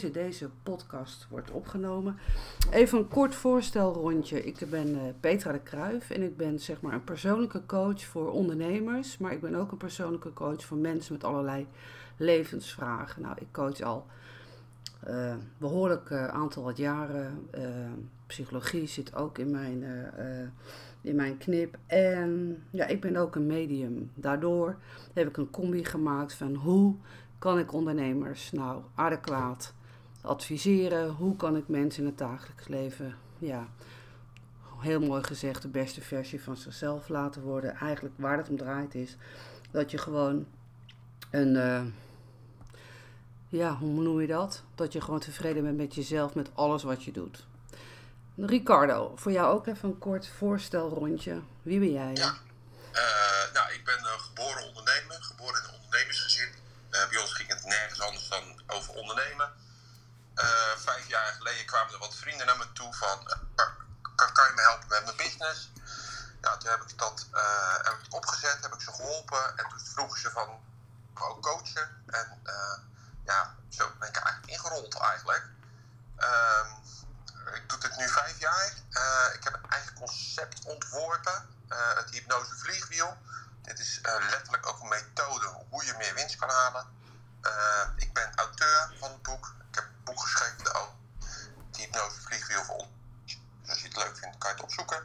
deze podcast wordt opgenomen. Even een kort voorstelrondje. Ik ben uh, Petra de Kruijf en ik ben zeg maar een persoonlijke coach voor ondernemers, maar ik ben ook een persoonlijke coach voor mensen met allerlei levensvragen. Nou, ik coach al uh, behoorlijk uh, aantal jaren. psychologie zit ook in mijn, in mijn knip. En ja, ik ben ook een medium. Daardoor heb ik een combi gemaakt van hoe kan ik ondernemers nou adequaat adviseren? Hoe kan ik mensen in het dagelijks leven, ja, heel mooi gezegd, de beste versie van zichzelf laten worden? Eigenlijk waar het om draait is dat je gewoon een, uh, ja, hoe noem je dat? Dat je gewoon tevreden bent met jezelf, met alles wat je doet. Ricardo, voor jou ook even een kort voorstelrondje. Wie ben jij? Ja, uh, nou, ik ben uh, geboren ondernemer, geboren in een ondernemersgezin. Bij ons ging het nergens anders dan over ondernemen. Jaar geleden kwamen er wat vrienden naar me toe van, uh, kan, kan, je me helpen met mijn business? Nou, toen heb ik dat heb ik opgezet, heb ik ze geholpen en toen vroegen ze van, ook coachen? En ja, zo ben ik eigenlijk ingerold eigenlijk. Ehm, ik doe dit nu vijf jaar. ik heb een eigen concept ontworpen, het hypnose vliegwiel. Dit is letterlijk ook een methode hoe je meer winst kan halen. ik ben auteur van het boek boek geschreven. Die hypnose vliegwiel voor Dus als je het leuk vindt, kan je het opzoeken.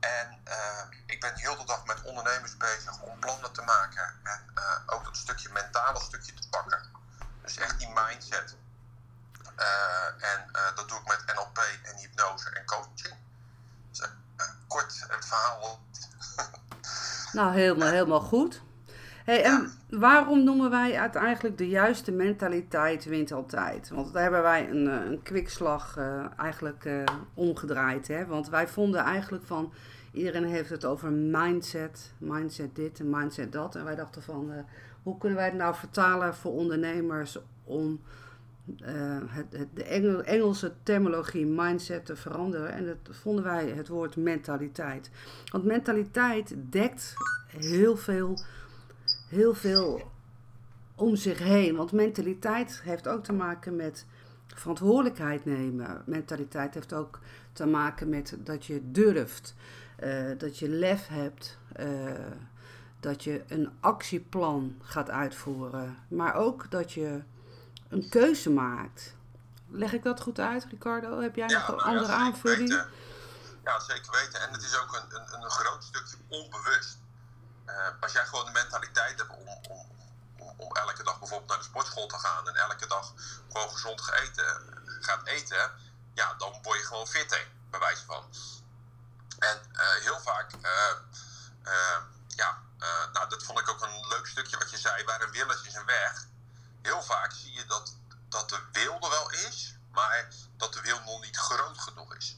En uh, ik ben heel de dag met ondernemers bezig om plannen te maken. En uh, ook dat stukje mentale stukje te pakken. Dus echt die mindset. Uh, en dat doe ik met NLP en hypnose en coaching. Dus, kort het verhaal. nou, helemaal, helemaal goed. Hey, en waarom noemen wij het eigenlijk de juiste mentaliteit wint altijd? Want daar hebben wij een, eh, een kwikslag uh, eigenlijk uh, omgedraaid. Hè? Want wij vonden eigenlijk van, iedereen heeft het over mindset, mindset dit en mindset dat. En wij dachten van, hoe kunnen wij het nou vertalen voor ondernemers om het, de Engel, Engelse terminologie mindset te veranderen? En dat vonden wij het woord mentaliteit. Want mentaliteit dekt heel veel heel veel om zich heen. Want mentaliteit heeft ook te maken met verantwoordelijkheid nemen. Mentaliteit heeft ook te maken met dat je durft, uh, dat je lef hebt, uh, dat je een actieplan gaat uitvoeren, maar ook dat je een keuze maakt. Leg ik dat goed uit, Ricardo? Heb jij ja, nog een andere ja, aanvulling? Weten. Ja, zeker weten. En het is ook een, een, een groot stukje onbewust. Uh, als jij gewoon de mentaliteit hebt om, om, om, elke dag bijvoorbeeld naar de sportschool te gaan en elke dag gewoon gezond eten, gaat eten, ja, dan word je gewoon fitter, bij wijze van. En uh, heel vaak, uh, ja, nou, dat vond ik ook een leuk stukje wat je zei, waar een wil is, is een weg. Heel vaak zie je dat, dat de wil er wel is, maar dat de wil nog niet groot genoeg is.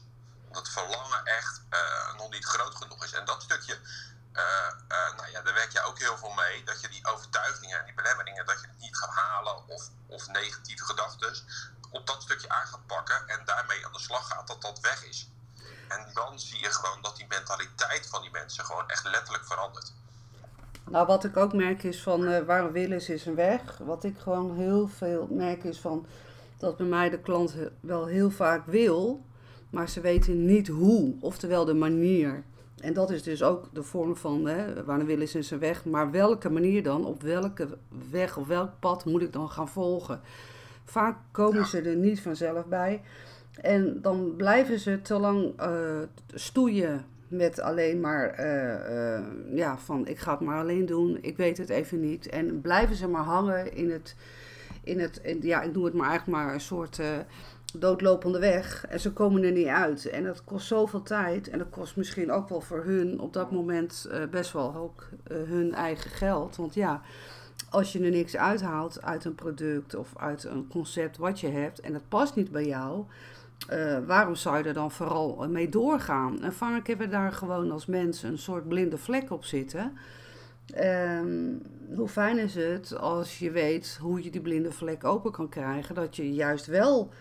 Dat verlangen echt nog niet groot genoeg is. En dat stukje, uh, nou ja, daar werk je ook heel veel mee. Dat je die overtuigingen en die belemmeringen, dat je het niet gaat halen of, negatieve gedachten, op dat stukje aan gaat pakken en daarmee aan de slag gaat, dat dat weg is. En dan zie je gewoon dat die mentaliteit van die mensen gewoon echt letterlijk verandert. Nou, wat ik ook merk is van uh, waar willen is, is een weg. Wat ik gewoon heel veel merk is van dat bij mij de klant wel heel vaak wil, maar ze weten niet hoe, oftewel de manier. En dat is dus ook de vorm van, hè, waar in zijn weg. Maar welke manier dan, op welke weg of welk pad moet ik dan gaan volgen? Vaak komen ze er niet vanzelf bij. En dan blijven ze te lang uh, stoeien met alleen maar, uh, uh, ja, van ik ga het maar alleen doen, ik weet het even niet. En blijven ze maar hangen in het, in het ja, ik noem het maar eigenlijk maar een soort doodlopende weg en ze komen er niet uit. En dat kost zoveel tijd en dat kost misschien ook wel voor hun op dat moment uh, best wel ook uh, hun eigen geld. Want ja, als je er niks uithaalt uit een product of uit een concept wat je hebt en het past niet bij jou, uh, waarom zou je er dan vooral mee doorgaan? En vaak hebben we daar gewoon als mensen een soort blinde vlek op zitten. Um, hoe fijn is het als je weet hoe je die blinde vlek open kan krijgen, dat je juist wel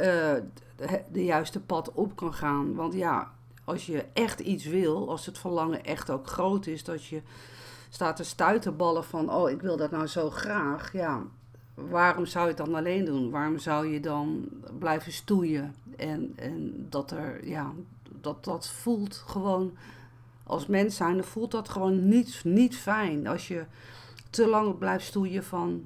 de, de, juiste pad op kan gaan. Want ja, als je echt iets wil, als het verlangen echt ook groot is, dat je staat te stuitenballen van, oh, ik wil dat nou zo graag. Ja, waarom zou je het dan alleen doen? Waarom zou je dan blijven stoeien? En, en dat er, ja, dat, dat voelt gewoon, als mens zijn, voelt dat gewoon niet, niet fijn. Als je te lang blijft stoeien van,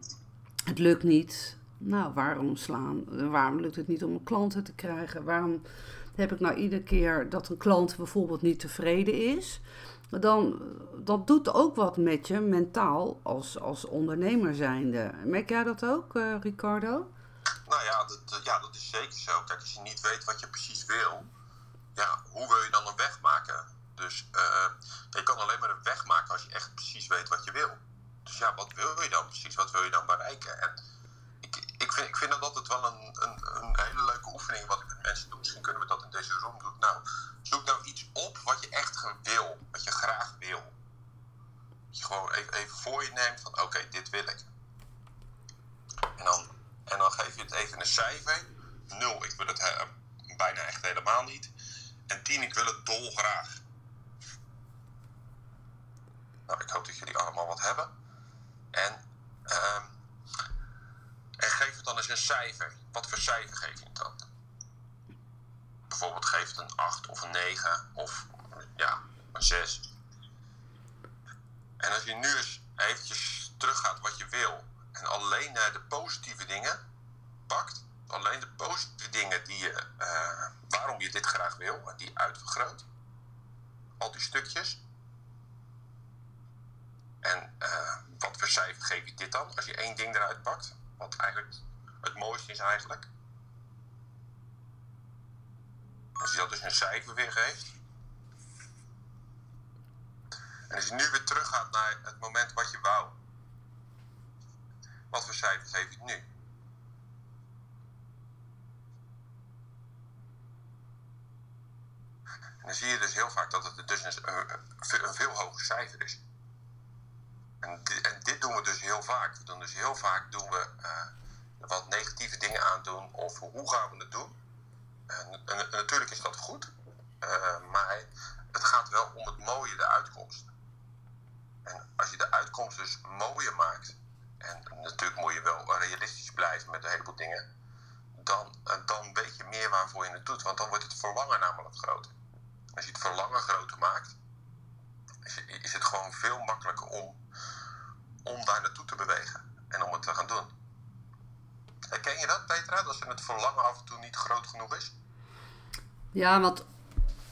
het lukt niet. Nou, waarom slaan? Waarom lukt het niet om klanten te krijgen? Waarom heb ik nou iedere keer dat een klant bijvoorbeeld niet tevreden is? dan dat doet ook wat met je mentaal als, als ondernemer zijnde. Merk jij dat ook, uh, Ricardo? Nou ja dat, ja, dat is zeker zo. Kijk, als je niet weet wat je precies wil, ja, hoe wil je dan een weg maken? Dus uh, je kan alleen maar een weg maken als je echt precies weet wat je wil. Dus ja, wat wil je dan precies? Wat wil je dan bereiken? En ik vind dat altijd wel een, een, een hele leuke oefening wat ik met mensen doe. Misschien kunnen we dat in deze room doen. Nou, zoek nou iets op wat je echt wil, wat je graag wil. Dat je gewoon even, even voor je neemt van oké, dit wil ik. En dan, en dan geef je het even een cijfer. 0, ik wil het bijna echt helemaal niet. En 10, ik wil het dolgraag. Nou, ik hoop dat jullie allemaal wat hebben. En, uh, en geef het dan eens een cijfer. Wat voor cijfer geef je het dan? bijvoorbeeld geeft een 8 of een 9 of ja, een 6. En als je nu eens eventjes teruggaat wat je wil en alleen naar de positieve dingen pakt, alleen de positieve dingen die je, uh, waarom je dit graag wil, en die uitvergroot, al die stukjes. En uh, wat voor cijfer geef je dit dan als je één ding eruit pakt? Wat eigenlijk het mooiste is eigenlijk. Als je dat dus een cijfer weer geeft. En als je nu weer teruggaat naar het moment wat je wou. Wat voor cijfer geef je het nu? En dan zie je dus heel vaak dat het dus een, een veel hoger cijfer is. En dit, en dit, doen we dus heel vaak. We doen dus heel vaak doen we uh, wat negatieve dingen aandoen. Of hoe gaan we het doen? En, en, natuurlijk is dat goed, uh, maar het gaat wel om het mooie, de uitkomst. En als je de uitkomst dus mooier maakt, en natuurlijk moet je wel realistisch blijven met een heleboel dingen, dan, uh, dan weet je meer waarvoor je het doet, want dan wordt het verlangen namelijk groter. Als je het verlangen groter maakt, is het gewoon veel makkelijker om, om daar naartoe te bewegen en om het te gaan doen. Herken je dat, Petra? Dat het verlangen af en toe niet groot genoeg is? Ja, want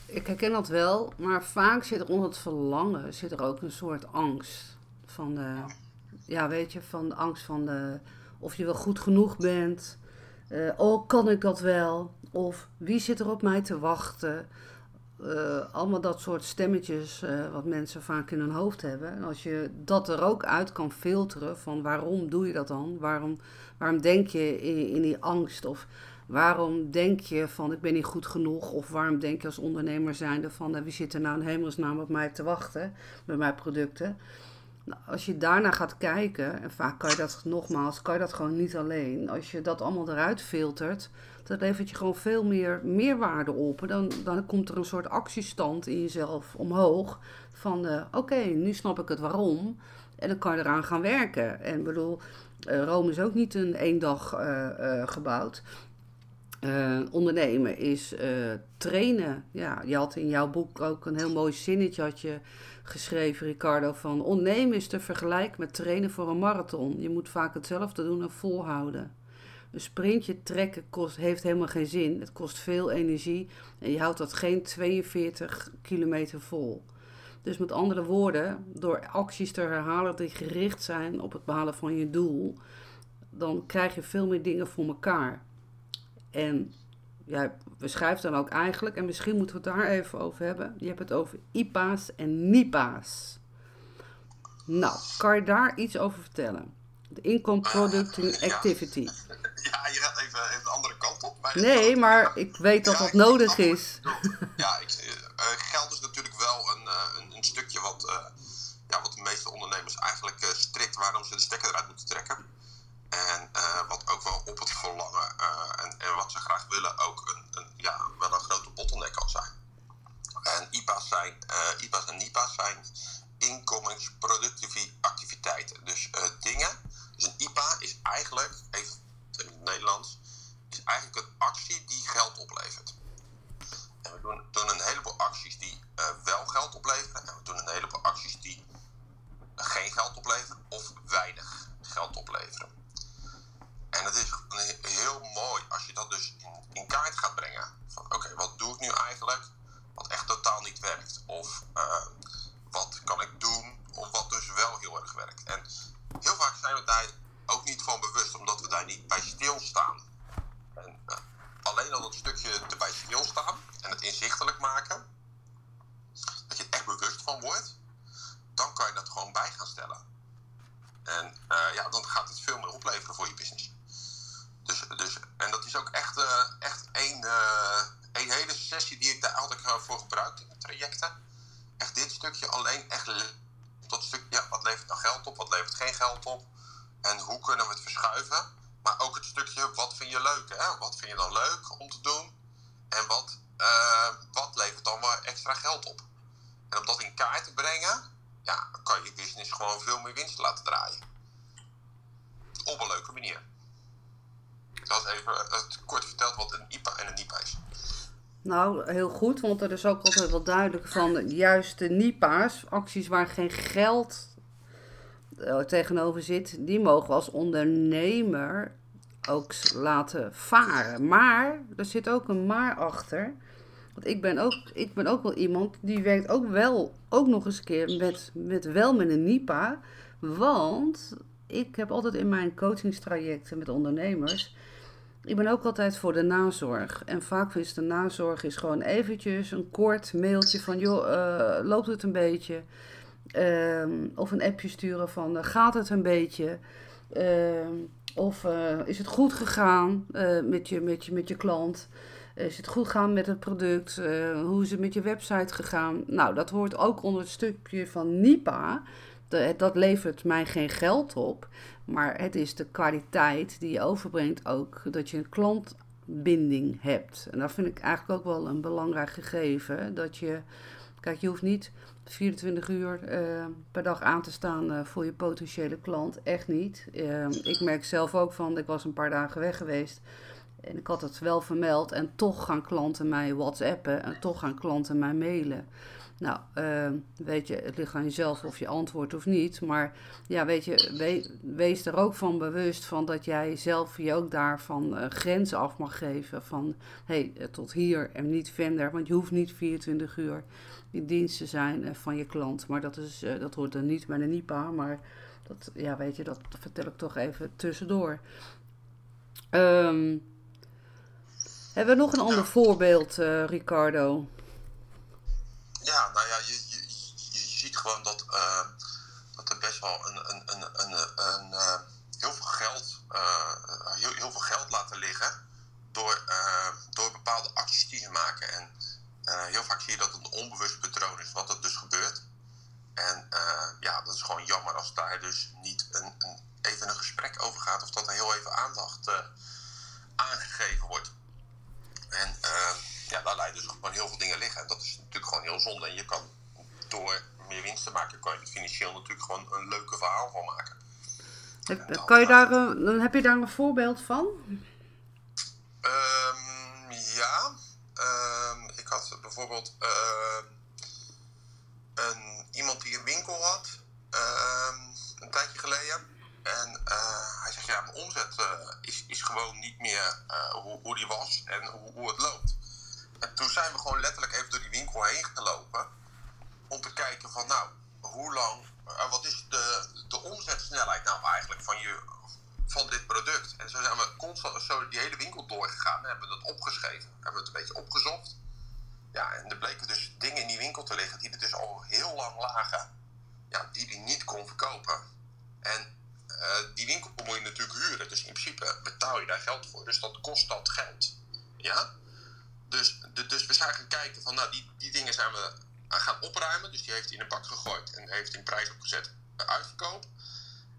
ik herken dat wel, maar vaak zit er onder het verlangen zit er ook een soort angst. Van de, ja, weet je, van de angst van de, of je wel goed genoeg bent. Uh, oh, kan ik dat wel? Of wie zit er op mij te wachten? Uh, allemaal dat soort stemmetjes uh, wat mensen vaak in hun hoofd hebben. En als je dat er ook uit kan filteren van waarom doe je dat dan? Waarom, waarom denk je in, die angst? Of waarom denk je van ik ben niet goed genoeg? Of waarom denk je als ondernemer zijnde van uh, wie zit er nou in hemelsnaam op mij te wachten met mijn producten? Nou, als je daarna gaat kijken, en vaak kan je dat nogmaals, kan je dat gewoon niet alleen. Als je dat allemaal eruit filtert, dat levert je gewoon veel meer meerwaarde op. Dan, dan komt er een soort actiestand in jezelf omhoog. Van uh, oké, nu snap ik het waarom. En dan kan je eraan gaan werken. En bedoel, uh, Rome is ook niet in één dag uh, gebouwd. ondernemen is trainen. Ja, je had in jouw boek ook een heel mooi zinnetje had je geschreven, Ricardo. Van ondernemen is te vergelijken met trainen voor een marathon. Je moet vaak hetzelfde doen en volhouden. Een sprintje trekken kost, heeft helemaal geen zin. Het kost veel energie en je houdt dat geen 42 kilometer vol. Dus met andere woorden, door acties te herhalen die gericht zijn op het behalen van je doel, dan krijg je veel meer dingen voor elkaar. En ja, beschrijft dan ook eigenlijk, en misschien moeten we het daar even over hebben. Je hebt het over IPA's en NIPA's. Nou, kan je daar iets over vertellen? De Income Producting Activity. Ja, je gaat even, even de andere kant op. Maar nee, maar ik weet dat ja, dat nodig is. Ja, ik, uh, geld is natuurlijk wel een, uh, een, een, stukje wat, uh, ja, wat de meeste ondernemers eigenlijk strikt waarom ze de stekker eruit moeten trekken. En eh, wat ook wel op het verlangen eh, en, en, wat ze graag willen ook een, een, ja, wel een grote bottleneck kan zijn. En IPA's, zijn, eh, IPA's en NIPA's zijn inkomensproductieve activiteiten. Dus dingen. Dus een IPA is eigenlijk, even in het Nederlands, is eigenlijk een actie die geld oplevert. En we doen, doen een heleboel acties die wel geld opleveren. En we doen een heleboel acties die geen geld opleveren of weinig geld opleveren. Nou, heel goed, want er is ook altijd wel duidelijk van juist de NIPA's, acties waar geen geld uh, tegenover zit, die mogen we als ondernemer ook laten varen. Maar er zit ook een maar achter. Want ik ben ook, ik ben ook wel iemand die werkt ook wel, ook nog eens een keer met, met wel met een NIPA. Want ik heb altijd in mijn coachingstrajecten met ondernemers ik ben ook altijd voor de nazorg. En vaak is de nazorg is gewoon eventjes een kort mailtje van... joh, uh, loopt het een beetje? Uh, of een appje sturen van, uh, gaat het een beetje? Ehm, of eh, is het goed gegaan met, je, met, je, met je klant? Is het goed gegaan met het product? hoe is het met je website gegaan? Nou, dat hoort ook onder het stukje van NIPA dat levert mij geen geld op. Maar het is de kwaliteit die je overbrengt ook dat je een klantbinding hebt. En dat vind ik eigenlijk ook wel een belangrijk gegeven. Dat je, kijk, je hoeft niet 24 uur uh, per dag aan te staan uh, voor je potentiële klant. Echt niet. Uh, ik merk zelf ook van, ik was een paar dagen weg geweest. En ik had het wel vermeld. En toch gaan klanten mij whatsappen. En toch gaan klanten mij mailen. Nou, uh, weet je, het ligt aan jezelf of je antwoordt of niet. Maar ja, weet je, we, wees er ook van bewust van dat jij zelf je ook daarvan uh, grenzen af mag geven. Van hé, hey, tot hier en niet verder. Want je hoeft niet 24 uur in dienst te zijn uh, van je klant. Maar dat, is, dat hoort er niet bij de NIPA. Maar dat, ja, weet je, dat vertel ik toch even tussendoor. Um, hebben we nog een ander voorbeeld, Ricardo? Ja, nou ja, je, je, je ziet gewoon dat, uh, dat er best wel een, een, een, een, een uh, heel veel geld, uh, heel, heel veel geld laten liggen door, door bepaalde acties die ze maken. En heel vaak zie je dat het een onbewust patroon is wat er dus gebeurt. En ja, dat is gewoon jammer als daar dus niet een, een, even een gesprek over gaat of dat er heel even aandacht aangegeven wordt. En dus gewoon heel veel dingen liggen. En dat is natuurlijk gewoon heel zonde. En je kan door meer winst te maken, kan je er financieel natuurlijk gewoon een leuke verhaal van maken. Heb, kan je daar, dan heb je daar een voorbeeld van? Um, ja, um, ik had bijvoorbeeld uh, een, iemand die een winkel had, uh, een tijdje geleden. En uh, hij zegt, ja, mijn omzet uh, is, is gewoon niet meer uh, hoe, hoe die was en hoe, hoe het loopt. En toen zijn we gewoon letterlijk even door die winkel heen gelopen. Om te kijken van nou, hoe lang, uh, wat is de, de omzetsnelheid nou eigenlijk van, je, van dit product? En zo zijn we constant zo die hele winkel doorgegaan. Hebben we dat opgeschreven. Hebben we het een beetje opgezocht. Ja, en er bleken dus dingen in die winkel te liggen die er dus al heel lang lagen. Ja, die die niet kon verkopen. En uh, die winkel moet je natuurlijk huren. Dus in principe betaal je daar geld voor. Dus dat kost dat geld. Ja? Dus, dus we zijn gaan kijken van, nou, die, die dingen zijn we gaan opruimen. Dus die heeft hij in een bak gegooid en heeft in prijs opgezet uitverkoop.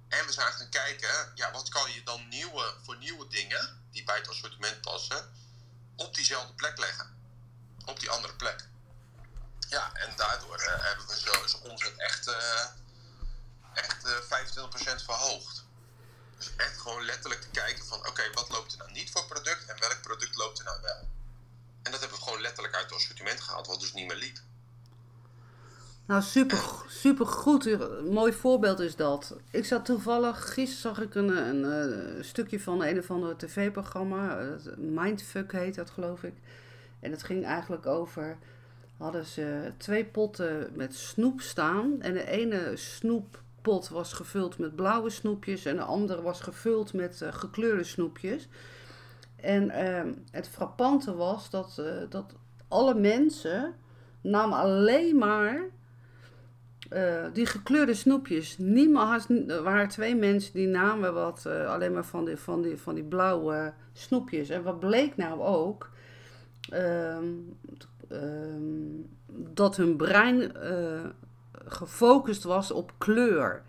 En we zijn gaan kijken, ja, wat kan je dan nieuwe, voor nieuwe dingen, die bij het assortiment passen, op diezelfde plek leggen. Op die andere plek. Ja, en daardoor uh, hebben we zo zijn omzet echt, uh, echt uh, 25% verhoogd. Dus echt gewoon letterlijk te kijken van, oké, okay, wat loopt er nou niet voor product en welk product loopt er nou wel. Nou, super, Een mooi voorbeeld is dat. Ik zat toevallig, gisteren zag ik een, een stukje van een of andere tv-programma. Mindfuck heet dat, geloof ik. En het ging eigenlijk over. Hadden ze twee potten met snoep staan. En de ene snoeppot was gevuld met blauwe snoepjes. En de andere was gevuld met uh, gekleurde snoepjes. En uh, het frappante was dat, dat alle mensen namen alleen maar uh, die gekleurde snoepjes. Niemand, er waren twee mensen die namen wat, uh, alleen maar van die, van, die, van die blauwe snoepjes. En wat bleek nou ook? Uh, dat hun brein uh, gefocust was op kleur.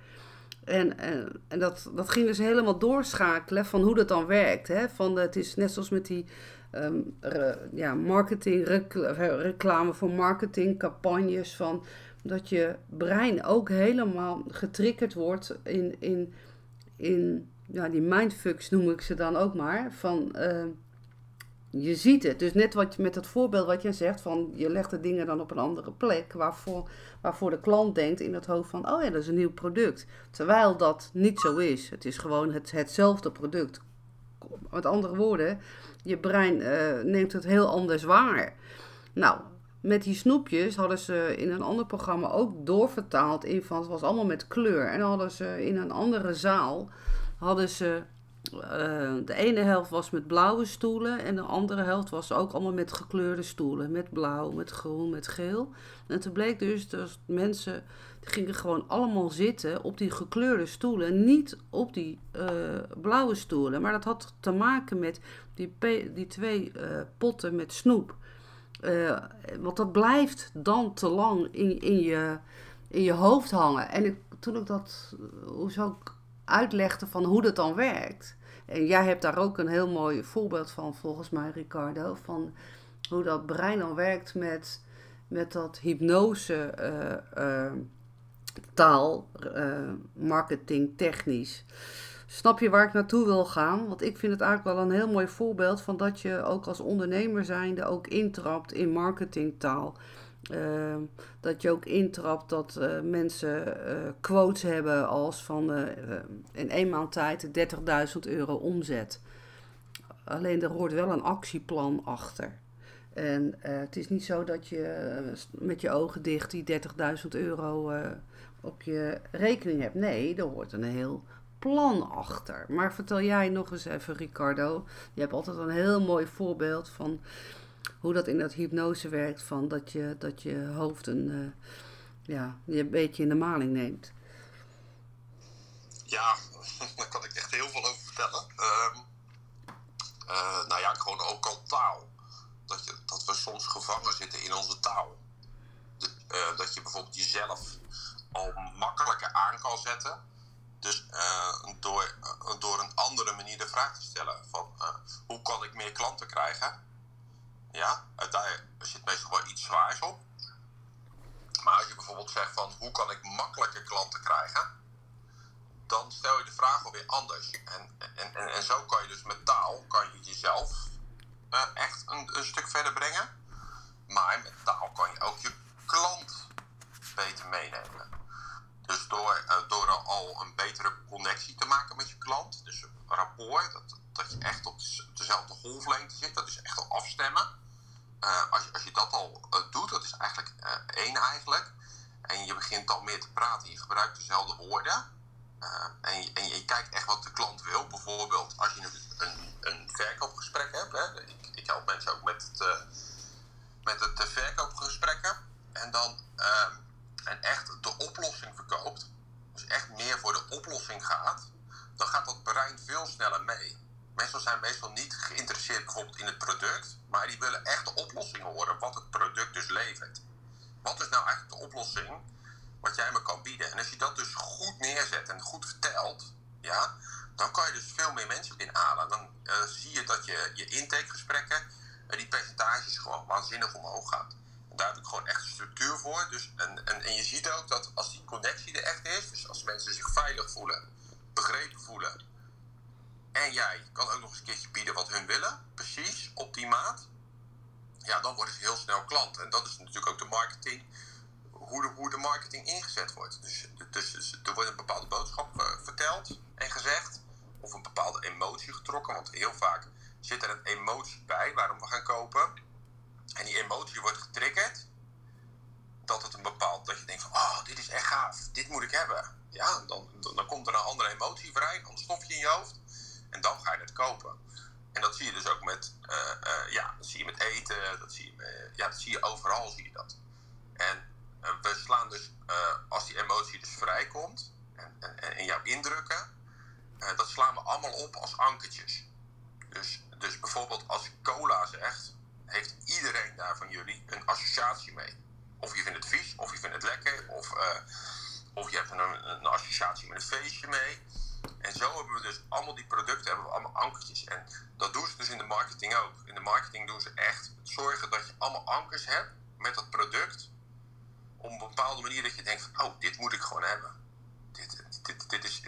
En, en, dat, dat ging dus helemaal doorschakelen van hoe dat dan werkt. Hè? Van, het is net zoals met die re, ja, marketing, reclame voor marketingcampagnes. Van dat je brein ook helemaal getriggerd wordt in, in, in ja, die mindfucks noem ik ze dan ook maar. Van uh, je ziet het. Dus net wat met het voorbeeld wat je zegt, van je legt de dingen dan op een andere plek, waarvoor, waarvoor de klant denkt in het hoofd van, oh ja, dat is een nieuw product. Terwijl dat niet zo is. Het is gewoon het, hetzelfde product. Met andere woorden, je brein uh, neemt het heel anders waar. Nou, met die snoepjes hadden ze in een ander programma ook doorvertaald in van het was allemaal met kleur. En dan hadden ze in een andere zaal hadden ze uh, de ene helft was met blauwe stoelen en de andere helft was ook allemaal met gekleurde stoelen. Met blauw, met groen, met geel. En toen bleek dus dat mensen die gingen gewoon allemaal zitten op die gekleurde stoelen. Niet op die uh, blauwe stoelen. Maar dat had te maken met die, die twee uh, potten met snoep. Uh, want dat blijft dan te lang in, in, je, in je hoofd hangen. En ik, toen ik dat, hoe zou ik uitlegde van hoe dat dan werkt. En jij hebt daar ook een heel mooi voorbeeld van, volgens mij, Ricardo. Van hoe dat brein dan werkt met, met dat hypnose uh, taal, marketing, technisch. Snap je waar ik naartoe wil gaan? Want ik vind het eigenlijk wel een heel mooi voorbeeld van dat je ook als ondernemer zijnde ook intrapt in marketingtaal. Uh, dat je ook intrapt dat uh, mensen uh, quotes hebben als van in één maand tijd 30.000 euro omzet. Alleen er hoort wel een actieplan achter. En het is niet zo dat je met je ogen dicht die 30.000 euro op je rekening hebt. Nee, er hoort een heel plan achter. Maar vertel jij nog eens even, Ricardo. Je hebt altijd een heel mooi voorbeeld van hoe dat in dat hypnose werkt. Van dat, je, dat je hoofd een, uh, ja, een beetje in de maling neemt. Ja, daar kan ik echt heel veel over vertellen. Um, uh, nou ja, gewoon ook al taal. Dat, je, dat we soms gevangen zitten in onze taal. De, uh, dat je bijvoorbeeld jezelf al makkelijker aan kan zetten. Dus door, door een andere manier de vraag te stellen: van hoe kan ik meer klanten krijgen? Ja, daar zit meestal wel iets zwaars op. Maar als je bijvoorbeeld zegt van hoe kan ik makkelijker klanten krijgen, dan stel je de vraag alweer anders. En, en, en, en zo kan je dus met taal kan je jezelf echt een, een, stuk verder brengen. Maar met taal kan je ook je klant beter meenemen. Dus door, uh, door al een betere connectie te maken met je klant, dus een rapport, dat, dat je echt op dezelfde golflengte zit, dat is echt al afstemmen uh, als, je, als je dat al uh, doet, dat is eigenlijk één eigenlijk. En je begint al meer te praten, je gebruikt dezelfde woorden. en, je, en je kijkt echt wat de klant wil. Bijvoorbeeld als je een, een verkoopgesprek hebt. Hè. Ik, ik help mensen ook met het, met het verkoopgesprekken. En dan en echt de oplossing verkoopt. Dus echt meer voor de oplossing gaat. Dan gaat dat brein veel sneller mee. Mensen zijn meestal niet geïnteresseerd bijvoorbeeld in het product, maar die willen echt de oplossing horen, wat het product dus levert. Wat is nou eigenlijk de oplossing wat jij me kan bieden? En als je dat dus goed neerzet en goed vertelt, ja, dan kan je dus veel meer mensen inhalen. Dan uh, zie je dat je, je intakegesprekken, uh, die percentages gewoon waanzinnig omhoog gaan. Daar heb ik gewoon echt een structuur voor. Dus, en, en, en je ziet ook dat als die connectie er echt is, dus als mensen zich veilig voelen, begrepen voelen, en jij kan ook nog eens een keertje bieden wat hun willen, precies op die maat. Ja, dan worden ze heel snel klant. En dat is natuurlijk ook de marketing. hoe, de, hoe de marketing ingezet wordt. Dus, dus, dus er wordt een bepaalde boodschap uh, verteld en gezegd, of een bepaalde emotie getrokken, want heel vaak zit er een emotie bij waarom we gaan kopen. En die emotie wordt getriggerd dat het een bepaald, dat je denkt van, oh, dit is echt gaaf, dit moet ik hebben. Ja, dan, dan, komt er een andere emotie vrij, een stofje in je hoofd. En dan ga je het kopen. En dat zie je dus ook met, uh, uh, ja, zie je met eten, dat zie je, ja, dat zie je overal, zie je dat. En uh, we slaan dus, als die emotie dus vrijkomt, en, en, en jouw indrukken, dat slaan we allemaal op als ankertjes. Dus, dus bijvoorbeeld als cola zegt, heeft iedereen daar van jullie een associatie mee. Of je vindt het vies, of je vindt het lekker, of, uh, of je hebt een, een, associatie met een feestje mee. En zo hebben we dus allemaal die producten, hebben we allemaal ankertjes. En dat doen ze dus in de marketing ook. In de marketing doen ze echt zorgen dat je allemaal ankers hebt met dat product. Op een bepaalde manier dat je denkt oh, dit moet ik gewoon hebben. Dit, dit, dit, is,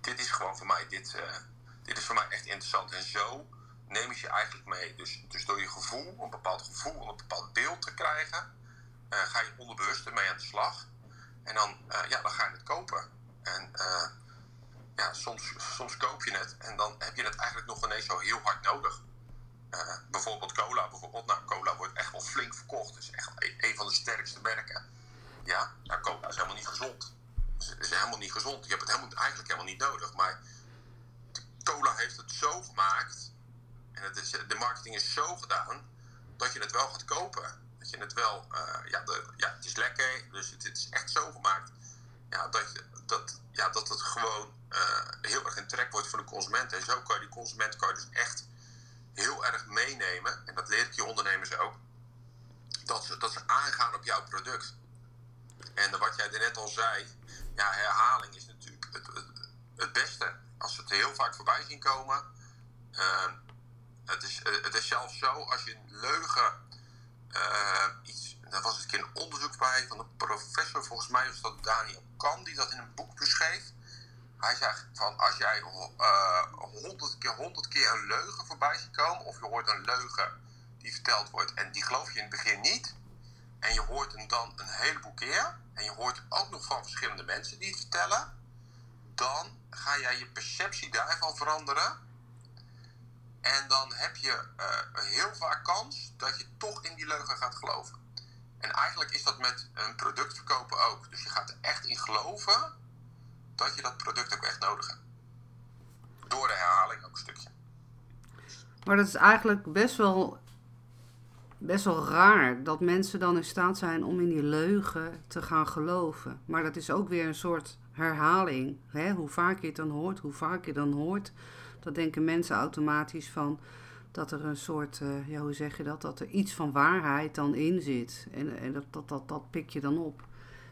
dit, is gewoon voor mij, dit, uh, dit is voor mij echt interessant. En zo neem je je eigenlijk mee. Dus, dus door je gevoel, een bepaald gevoel, een bepaald beeld te krijgen, uh, ga je onderbewust ermee aan de slag. En dan, uh, ja, dan ga je het kopen. En uh, ja, soms, soms koop je het en dan heb je het eigenlijk nog ineens zo heel hard nodig. bijvoorbeeld cola. Bijvoorbeeld, nou, cola wordt echt wel flink verkocht. Het is echt een, een van de sterkste merken. Ja, nou, cola is helemaal niet gezond. Het is helemaal niet gezond. Je hebt het helemaal, eigenlijk helemaal niet nodig. Maar cola heeft het zo gemaakt en het is, de marketing is zo gedaan dat je het wel gaat kopen. Dat je het wel, uh, ja, de, ja, het is lekker, dus het, is echt zo gemaakt ja, dat, dat, ja, dat het gewoon uh, heel erg in trek wordt voor de consument. En zo kan je die consument kan je dus echt heel erg meenemen, en dat leer ik je ondernemers ook, dat ze, dat ze aangaan op jouw product. En wat jij net al zei, ja, herhaling is natuurlijk het, het, beste. Als we het heel vaak voorbij zien komen, uh, het is, eh, het is zelfs zo, als je een leugen, uh, iets, was een keer een onderzoek bij van een professor, volgens mij was dat Daniel Kan, die dat in een boek beschreef. Hij zegt van als jij eh, honderd uh, keer, honderd keer een leugen voorbij ziet komen, of je hoort een leugen die verteld wordt en die geloof je in het begin niet, en je hoort hem dan een heleboel keer, en je hoort ook nog van verschillende mensen die het vertellen, dan ga jij je perceptie daarvan veranderen en dan heb je uh, heel vaak kans dat je toch in die leugen gaat geloven. En eigenlijk is dat met een product verkopen ook. Dus je gaat er echt in geloven dat je dat product ook echt nodig hebt. Door de herhaling ook een stukje. Maar dat is eigenlijk best wel, best wel raar dat mensen dan in staat zijn om in die leugen te gaan geloven. Maar dat is ook weer een soort herhaling. Hè? Hoe vaak je het dan hoort, hoe vaak je dan hoort dat denken mensen automatisch van dat er een soort, uh, ja, hoe zeg je dat, dat er iets van waarheid dan in zit. En, en dat, dat, dat, dat pik je dan op.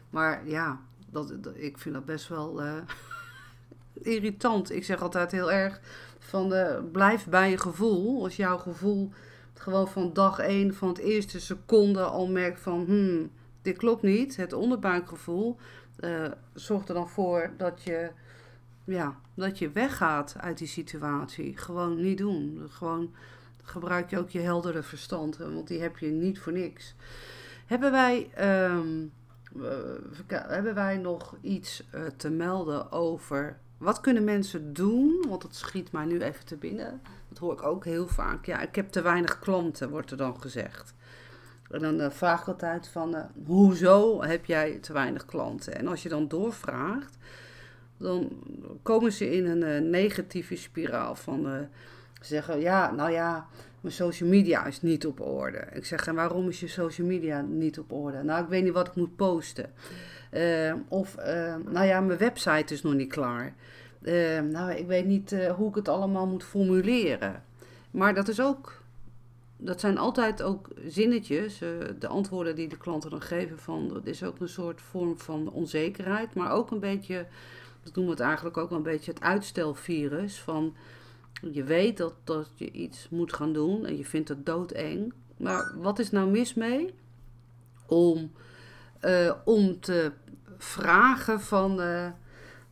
Maar ja, dat, ik vind dat best wel uh, irritant. Ik zeg altijd heel erg van uh, blijf bij je gevoel. Als jouw gevoel gewoon van dag één, van het eerste seconde al merkt van, hmm, dit klopt niet. Het onderbuikgevoel zorgt er dan voor dat je ja, dat je weggaat uit die situatie. Gewoon niet doen. Gewoon gebruik je ook je heldere verstand, want die heb je niet voor niks. Hebben wij, um, hebben wij nog iets uh, te melden over wat kunnen mensen doen? Want dat schiet mij nu even te binnen. Dat hoor ik ook heel vaak. Ja, ik heb te weinig klanten, wordt er dan gezegd. En dan uh, vraag ik altijd van, hoezo heb jij te weinig klanten? En als je dan doorvraagt, dan komen ze in een uh, negatieve spiraal van uh, zeggen, ja, nou ja, mijn social media is niet op orde. Ik zeg, en waarom is je social media niet op orde? Nou, ik weet niet wat ik moet posten. Uh, of, nou ja, mijn website is nog niet klaar. nou, ik weet niet hoe ik het allemaal moet formuleren. Maar dat is ook, dat zijn altijd ook zinnetjes, de antwoorden die de klanten dan geven van, dat is ook een soort vorm van onzekerheid, maar ook een beetje dat noemen we het eigenlijk ook een beetje het uitstelvirus. Van je weet dat, dat je iets moet gaan doen en je vindt het doodeng. Maar wat is nou mis mee om, uh, om te vragen van. Uh,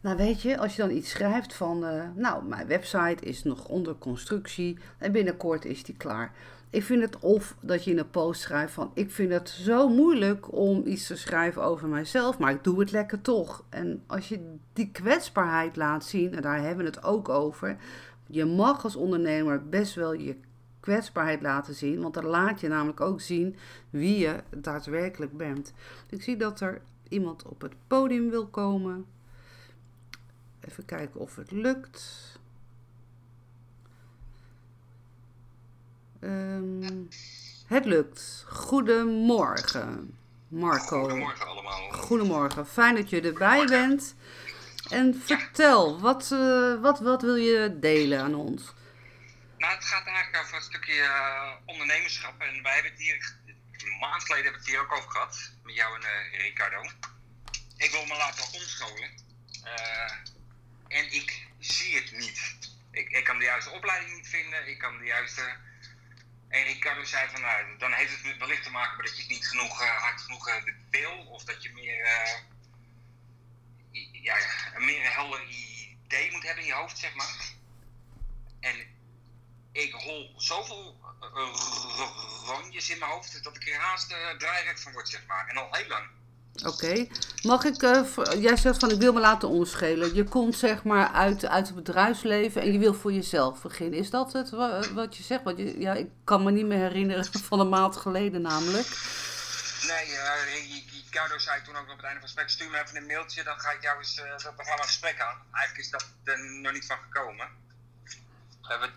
Nou weet je, als je dan iets schrijft van, uh, nou, mijn website is nog onder constructie en binnenkort is die klaar. Ik vind het of dat je in een post schrijft van, ik vind het zo moeilijk om iets te schrijven over mijzelf, maar ik doe het lekker toch. En als je die kwetsbaarheid laat zien, en daar hebben we het ook over, je mag als ondernemer best wel je kwetsbaarheid laten zien, want dan laat je namelijk ook zien wie je daadwerkelijk bent. Ik zie dat er iemand op het podium wil komen. Even kijken of het lukt. Um, het lukt. Goedemorgen, Marco. Goedemorgen allemaal. Goedemorgen. Fijn dat je erbij bent. En vertel, wat, uh, wat, wat wil je delen aan ons? Nou, het gaat eigenlijk over een stukje uh, ondernemerschap. En wij hebben het hier, een maand geleden hebben we het hier ook over gehad. Met jou en uh, Ricardo. Ik wil me laten omscholen. en ik zie het niet. Ik, ik kan de juiste opleiding niet vinden. Ik kan de juiste en Ricardo zei van, nou, dan heeft het wellicht te maken met dat je niet genoeg uh, hard genoeg uh, wil. Of dat je meer, uh, ja, een meer helder idee moet hebben in je hoofd, zeg maar. En ik hol zoveel rondjes in mijn hoofd dat ik er haast uh, van word, zeg maar. En al heel lang. Oké. Mag ik, uh, jij zegt van ik wil me laten omschelen. Je komt zeg maar uit, uit het bedrijfsleven en je wil voor jezelf beginnen. Is dat het wat je zegt? Want je, ja, ik kan me niet meer herinneren van een maand geleden namelijk. Nee, uh, Ricardo zei toen ook op het einde van het gesprek, stuur me even een mailtje, dan ga ik jou eens, uh, dan gaan een gesprek aan. Eigenlijk is dat er nog niet van gekomen. We hebben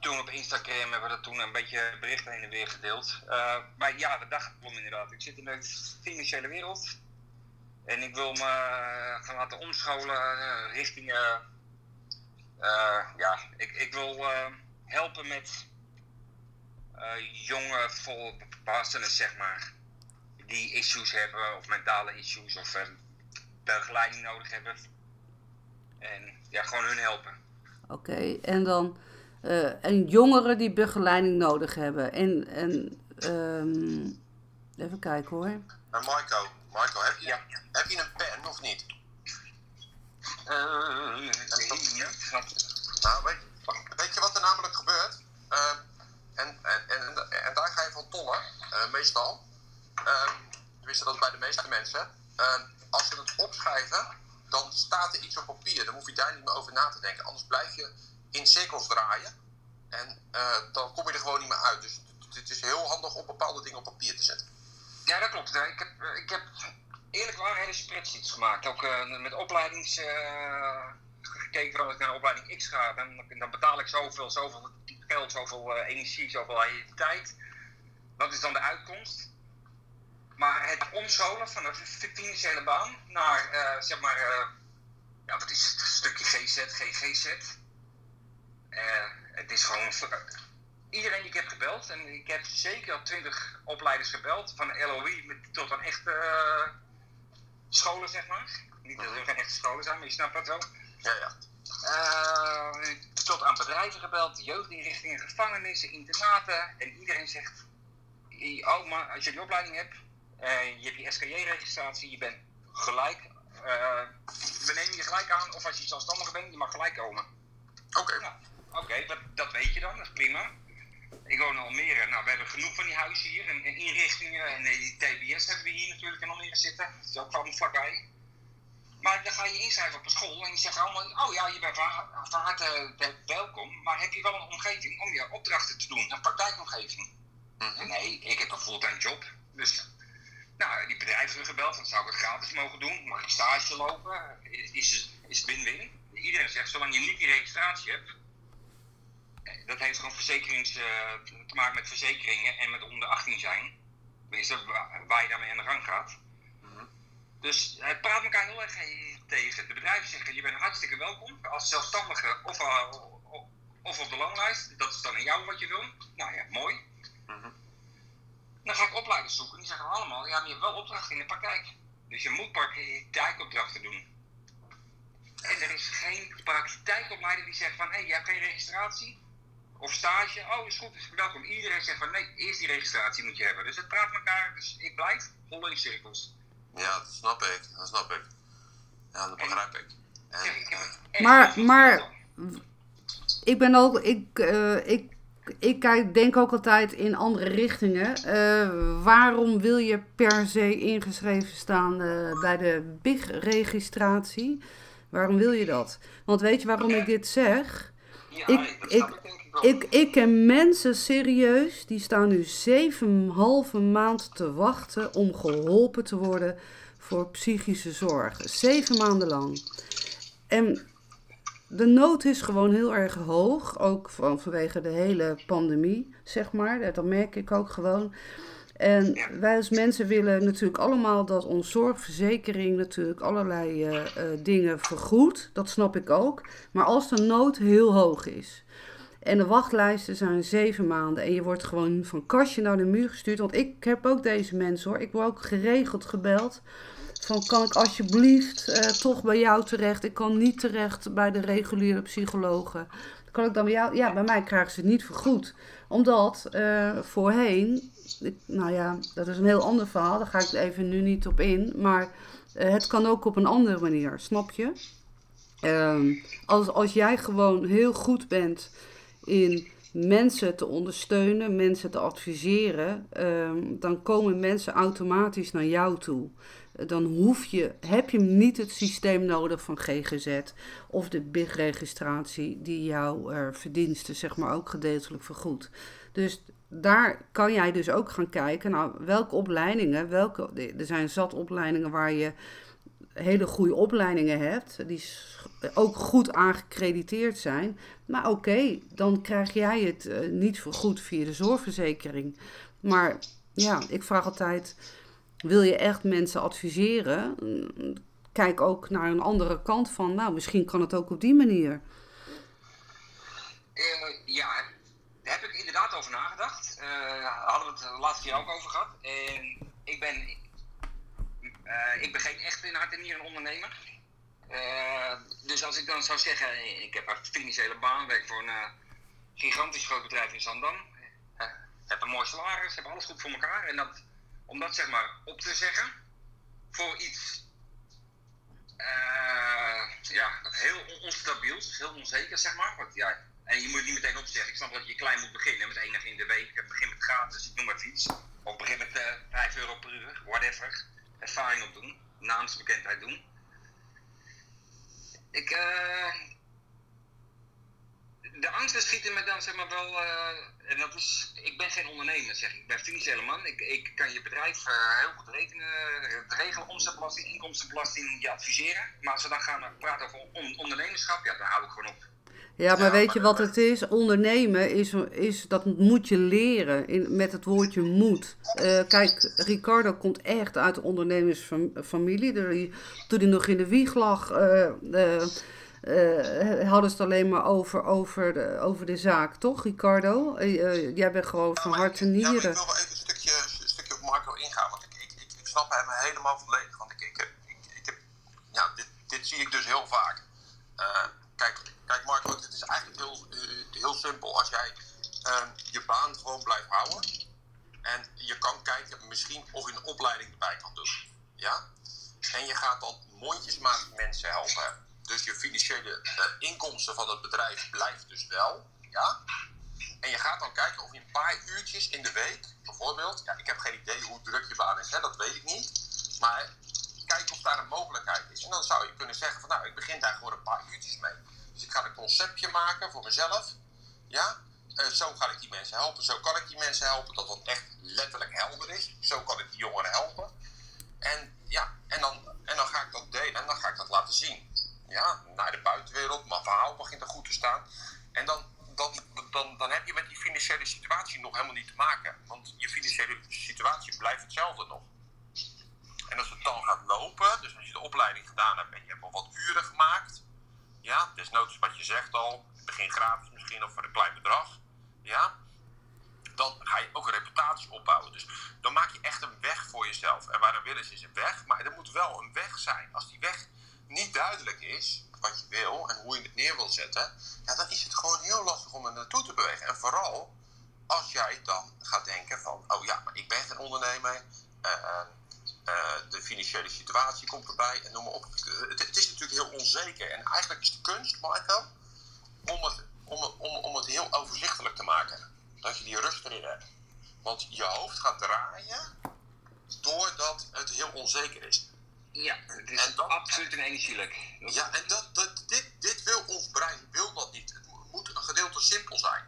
toen op Instagram hebben we dat toen een beetje berichten heen en weer gedeeld. Uh, maar ja, de dag klom inderdaad. Ik zit in de financiële wereld. En ik wil me uh, gaan laten omscholen uh, richting. ja, ik, ik wil helpen met jonge volwassenen, zeg maar. Die issues hebben, of mentale issues, of begeleiding nodig hebben. En ja, gewoon hun helpen. Oké, en dan uh, en jongeren die begeleiding nodig hebben. En, en um, even kijken hoor. En Marco, Marco heb, je, heb je een pen of niet? Uh, nee, nou, weet, weet, je wat er namelijk gebeurt? Uh, en, en, en, en, daar ga je van tollen, uh, meestal. Uh, tenminste, dat is bij de meeste mensen. als ze het opschrijven, dan staat er iets op papier. Dan hoef je daar niet meer over na te denken. Anders blijf je in cirkels draaien. En uh, dan kom je er gewoon niet meer uit. Dus het is heel handig om bepaalde dingen op papier te zetten. Ja, dat klopt. Ik heb, eh, ik heb eerlijk waar hele spreadsheets gemaakt. Ook uh, met opleidings... Uh, gekeken als ik naar opleiding X ga. Dan, dan betaal ik zoveel, zoveel geld, zoveel energie, zoveel tijd. Wat is dan de uitkomst? Maar het omscholen van een financiële baan naar, zeg maar, ja, wat is het? Een stukje GZ, GGZ het is gewoon. Iedereen die ik heb gebeld, en ik heb zeker al twintig opleiders gebeld, van LOI tot aan echte uh, scholen, zeg maar. Niet dat er geen echte scholen zijn, maar je snapt dat wel. Ja, ja. Uh, tot aan bedrijven gebeld, jeugdinrichtingen, gevangenissen, internaten. En iedereen zegt: Oh, maar als je die opleiding hebt, je hebt je SKJ-registratie, je bent gelijk. we nemen je gelijk aan, of als je zelfstandig bent, je mag gelijk komen. Oké. Nou, Oké, dat, dat weet je dan, dat is prima. Ik woon in Almere. Nou, we hebben genoeg van die huizen hier en, inrichtingen. En die TBS hebben we hier natuurlijk in Almere zitten. Dat is ook gewoon vlakbij. Maar dan ga je inschrijven op een school en die zeggen allemaal: Oh ja, je bent van, harte welkom. Maar heb je wel een omgeving om je opdrachten te doen? Een praktijkomgeving? Mhm. Nee, ik heb een fulltime job. Dus nou, die bedrijven hebben gebeld, dan zou ik het gratis mogen doen. Mag ik stage lopen? Is, is win-win. Iedereen zegt, zolang je niet die registratie hebt, dat heeft gewoon verzekerings, uh, te maken met verzekeringen en met onder 18 zijn. Tenminste, waar je daarmee aan de gang gaat. Mhm. Dus het praat elkaar heel erg tegen. De bedrijven zeggen, je bent hartstikke welkom als zelfstandige of, uh, of op de loonlijst. Dat is dan in jou wat je wil. Nou ja, mooi. Mhm. Dan ga ik opleiders zoeken. Die zeggen allemaal, ja, maar je hebt wel opdrachten in de praktijk. Dus je moet praktijkopdrachten doen. En er is geen praktijkopleider die zegt van, hé, hey, je hebt geen registratie of stage. Oh, is goed, is welkom. Iedereen zegt van nee, eerst die registratie moet je hebben. Dus het praat elkaar, dus ik blijf vol in cirkels. Ja, dat snap ik, dat snap ik. Ja, dat begrijp ik. En, Zeg, ik heb eh, Maar- maar-. Ik ben ook, ik, eh, ik, ik kijk, denk ook altijd in andere richtingen. Eh, waarom wil je per se ingeschreven staan eh, bij de BIG-registratie? Waarom wil je dat? Want weet je waarom ik dit zeg? Ja, ik- ik- ik ik ken mensen serieus, die staan nu zeven halve maand te wachten om geholpen te worden voor psychische zorg. Zeven maanden lang. En de nood is gewoon heel erg hoog, ook van, vanwege de hele pandemie, zeg maar. Dat- merk ik ook gewoon. En wij als mensen willen natuurlijk allemaal dat onze zorgverzekering natuurlijk allerlei eh, eh, dingen vergoedt. Dat snap ik ook. Maar als de nood heel hoog is. En de wachtlijsten zijn zeven maanden. En je wordt gewoon van kastje naar de muur gestuurd. Want ik heb ook deze mensen hoor. Ik word ook geregeld gebeld. Van kan ik alsjeblieft eh, toch bij jou terecht? Ik kan niet terecht bij de reguliere psychologen. Kan ik dan bij jou? Ja, bij mij krijgen ze het niet vergoed. Omdat eh, voorheen, nou ja, dat is een heel ander verhaal. Daar ga ik even nu niet op in. Maar eh, het kan ook op een andere manier, snap je? Ehm, als, als jij gewoon heel goed bent in mensen te ondersteunen, mensen te adviseren, ehm, dan komen mensen automatisch naar jou toe. Dan hoef je, heb je niet het systeem nodig van GGZ of de BIG-registratie die jouw eh, verdiensten zeg maar ook gedeeltelijk vergoedt. Dus daar kan jij dus ook gaan kijken, nou welke opleidingen, welke, er zijn zat opleidingen waar je hele goede opleidingen hebt, die ook goed aangecrediteerd zijn. Maar oké, dan krijg jij het eh, niet vergoed via de zorgverzekering. Maar ja, ik vraag altijd, wil je echt mensen adviseren? Kijk ook naar een andere kant van, nou misschien kan het ook op die manier. Eh, ja, daar heb ik inderdaad over nagedacht. Eh hadden we het de laatste keer ook over gehad. En ik ben, eh, ik ben geen echt in hart en nieren ondernemer. Eh, dus als ik dan zou zeggen, ik heb een financiële baan, werk voor een eh, gigantisch groot bedrijf in Zandam. Heb een mooi salaris, heb alles goed voor elkaar. En dat, om dat zeg maar op te zeggen voor iets ja, heel on- onstabiels, heel onzeker zeg maar. Want, ja, en je moet niet meteen opzeggen. Ik snap dat je klein moet beginnen met dag in de week. Begin met gratis, ik noem maar iets. Of begin met eh 5 euro per uur, whatever. Ervaring opdoen, naamsbekendheid doen. Ik, eh, de angsten schieten me dan zeg maar wel. eh, en dat is, ik ben geen ondernemer, zeg ik. Ben financiële man. Ik, ik kan je bedrijf eh, heel goed rekenen, eh, regelen, omzetbelasting, inkomstenbelasting, je adviseren. Maar als we dan gaan praten over on- ondernemerschap, ja, dan hou ik gewoon op. Ja, maar Ja, weet maar je wat het is? Ondernemen is, is dat moet je leren in, met het woordje moet. Eh, kijk, Ricardo komt echt uit de ondernemersfamilie. Toen hij nog in de wieg lag, eh, eh, hadden ze het alleen maar over, over, de, over de zaak, toch, Ricardo? Jij bent gewoon van maar hart en ik- Ja, maar ik nieren. wil wel even een stukje, een stukje op Marco ingaan. Want ik, ik, ik, ik snap hem helemaal volledig. Want ik, ik, heb, ik, ik heb, ja, dit, dit zie ik dus heel vaak. Kijk, Marco, het is eigenlijk heel, eh, heel simpel. Als jij eh, je baan gewoon blijft houden. En je kan kijken misschien of je een opleiding erbij kan doen. Ja? En je gaat dan mondjesmaat mensen helpen. Dus je financiële eh, inkomsten van het bedrijf blijft dus wel. Ja? En je gaat dan kijken of je een paar uurtjes in de week, bijvoorbeeld, ja, ik heb geen idee hoe druk je baan is, hè, dat weet ik niet. Maar kijk of daar een mogelijkheid is. En dan zou je kunnen zeggen van nou, ik begin daar gewoon een paar uurtjes mee. Dus ik ga een conceptje maken voor mezelf. Ja, Eh, zo ga ik die mensen helpen. Zo kan ik die mensen helpen dat dat echt letterlijk helder is. Zo kan ik die jongeren helpen. En ja, en dan, en dan ga ik dat delen en dan ga ik dat laten zien. Ja, naar de buitenwereld. Mijn verhaal begint er goed te staan. En dan, dan, dan, dan heb je met die financiële situatie nog helemaal niet te maken. Want je financiële situatie blijft hetzelfde nog. En als het dan gaat lopen, dus als je de opleiding gedaan hebt en je hebt al wat uren gemaakt. Ja, desnoods wat je zegt al, begin gratis misschien of voor een klein bedrag. Ja, dan ga je ook een reputatie opbouwen. Dus dan maak je echt een weg voor jezelf. En waar een wil is, is een weg. Maar er moet wel een weg zijn. Als die weg niet duidelijk is, wat je wil en hoe je het neer wil zetten, ja, dan is het gewoon heel lastig om er naartoe te bewegen. En vooral als jij dan gaat denken van, oh ja, maar ik ben geen ondernemer. Eh, de financiële situatie komt erbij en noem maar op. Het, het, is natuurlijk heel onzeker. En eigenlijk is de kunst, Marco, om het, om, om, om het heel overzichtelijk te maken. Dat je die rust erin hebt. Want je hoofd gaat draaien doordat het heel onzeker is. Ja, het is dat, absoluut een energielek. Ja, en dat, dat, dit, dit wil ons brein wil dat niet. Het moet een gedeelte simpel zijn.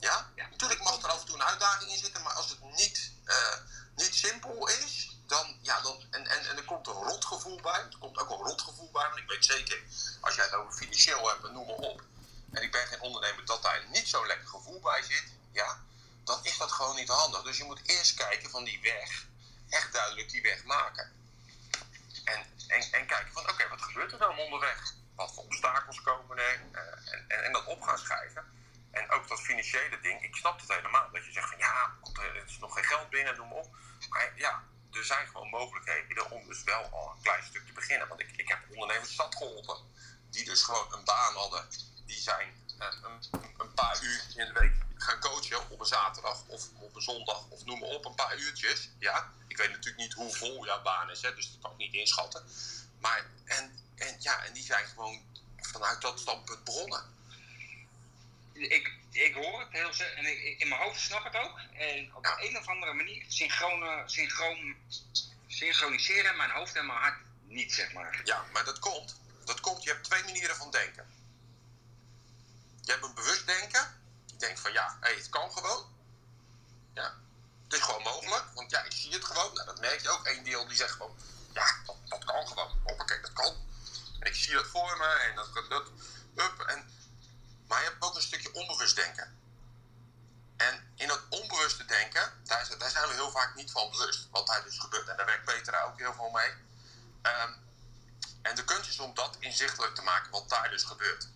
Ja? Natuurlijk mag er af en toe een uitdaging in zitten, maar als het niet, uh, niet simpel is, dan, ja, dan, en, en, en er komt een rotgevoel bij. Er komt ook een rotgevoel bij, want ik weet zeker, als jij het over financieel hebt, noem maar op. En ik ben geen ondernemer dat daar niet zo'n lekker gevoel bij zit, ja, dan is dat gewoon niet handig. Dus je moet eerst kijken van die weg, echt duidelijk die weg maken. En, en, en kijken van, oké, wat gebeurt er dan onderweg? Wat voor obstakels komen er? Uh, en, en, en dat op gaan schrijven. En ook dat financiële ding, ik snap het helemaal. Dat je zegt van ja, er is nog geen geld binnen, noem maar op. Maar ja, er zijn gewoon mogelijkheden om dus wel al een klein stuk te beginnen. Want ik, ik heb ondernemers zat geholpen, die dus gewoon een baan hadden. Die zijn uh, een, een, paar uur in de week gaan coachen op een zaterdag of op een zondag of noem maar op, een paar uurtjes. Ja, ik weet natuurlijk niet hoe vol jouw baan is, hè, dus dat kan ik niet inschatten. Maar, en, en, ja, en die zijn gewoon vanuit dat standpunt begonnen ik, ik hoor het heel en in mijn hoofd snap het ook. En op ja. een of andere manier synchroon, synchroon, synchroniseren mijn hoofd en mijn hart niet, zeg maar. Ja, maar dat komt. Dat komt. Je hebt twee manieren van denken. Je hebt een bewust denken. Je denkt van ja, hey, het kan gewoon. Ja, het is gewoon mogelijk. Want ja, ik zie het gewoon. Nou, dat merk je ook. Eén deel die zegt gewoon, ja, dat, kan gewoon. Hoppakee, dat kan. En ik zie dat voor me en dat, dat, dat up. En maar je hebt ook een stukje onbewust denken. En in dat onbewuste denken, daar, daar zijn we heel vaak niet van bewust. Wat daar dus gebeurt. En daar werkt Peter ook heel veel mee. Um, en de kunst is om dat inzichtelijk te maken, wat daar dus gebeurt.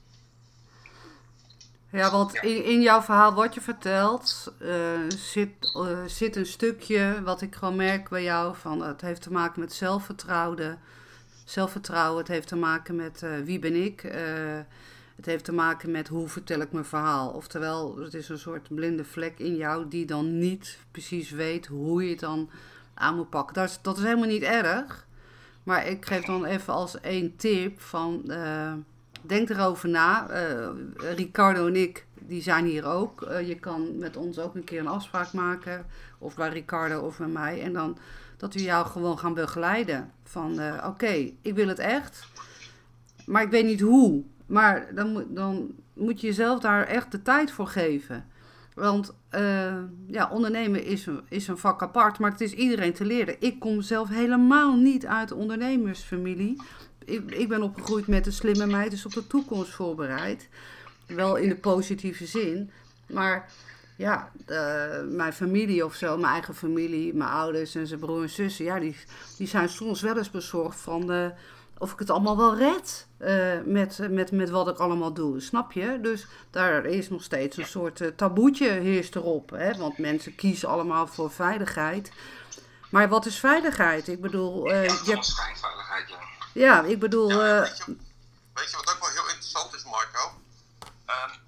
Ja, want in, in jouw verhaal wat je vertelt, uh, zit, uh, zit een stukje wat ik gewoon merk bij jou. Van, het heeft te maken met zelfvertrouwen. Zelfvertrouwen, het heeft te maken met uh, wie ben ik. Het heeft te maken met hoe vertel ik mijn verhaal. Oftewel, het is een soort blinde vlek in jou die dan niet precies weet hoe je het dan aan moet pakken. Dat is, dat is helemaal niet erg. Maar ik geef dan even als één tip van... Uh, denk erover na. Uh, Ricardo en ik, die zijn hier ook. Uh, je kan met ons ook een keer een afspraak maken. Of bij Ricardo of bij mij. En dan dat we jou gewoon gaan begeleiden. Van oké, ik wil het echt. Maar ik weet niet hoe. Maar dan, dan moet je jezelf daar echt de tijd voor geven. Want uh, ja, ondernemen is een, is een vak apart, maar het is iedereen te leren. Ik kom zelf helemaal niet uit de ondernemersfamilie. Ik, ik ben opgegroeid met een slimme meid, dus op de toekomst voorbereid. Wel in de positieve zin. Maar ja, mijn familie of zo, mijn eigen familie, mijn ouders en zijn broer en zussen, ja, die, die zijn soms wel eens bezorgd van de of ik het allemaal wel red uh, met, met, met wat ik allemaal doe. Snap je? Dus daar is nog steeds een soort uh, taboetje heerst erop. Hè? Want mensen kiezen allemaal voor veiligheid. Maar wat is veiligheid? Ik bedoel... Uh, ja, je hebt... schijnveiligheid, ja. Ja, ik bedoel... Ja, weet, je, weet, je, wat ook wel heel interessant is, Marco? Um,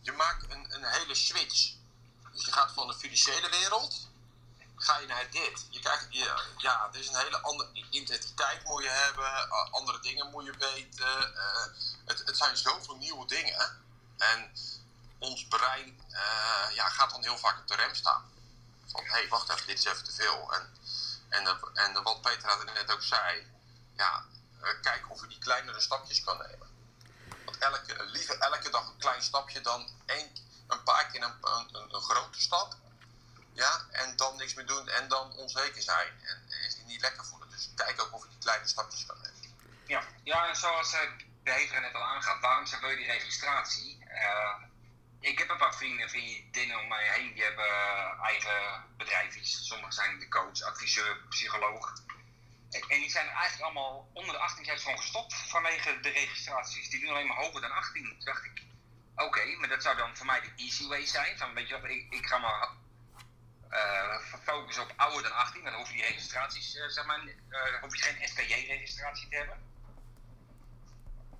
je maakt een, een hele switch. Dus je gaat van de financiële wereld ga je naar dit. Je krijgt, je, ja, er is een hele andere identiteit moet je hebben, andere dingen moet je weten. Uh, het, het zijn zoveel nieuwe dingen. En ons brein uh, ja, gaat dan heel vaak op de rem staan. Van, hé, hey, wacht even, dit is even te veel. En, en, en wat Petra net ook zei, ja, kijk of je die kleinere stapjes kan nemen. Want elke, liever elke dag een klein stapje dan één, een paar keer een, een, een grote stap. Ja, en dan niks meer doen en dan onzeker zijn en, en niet lekker voelen. Dus kijk ook of je die kleine stapjes kan nemen. Ja, ja en zoals uh, Peter net al aangaat, waarom zeg je die registratie? Uh, ik heb een paar vrienden en vriendinnen om mij heen die hebben eigen bedrijfjes. Sommigen zijn de coach, adviseur, psycholoog. En, die zijn eigenlijk allemaal onder de 18 jaar gewoon gestopt vanwege de registraties. Die doen alleen maar hoger dan 18. Toen dacht ik, oké, maar dat zou dan voor mij de easy way zijn. Van, weet je wat, ik, ik ga maar focus op ouder dan 18, dan hoef je die registraties, uh, zeg maar, uh, hoef je geen SKJ-registratie te hebben.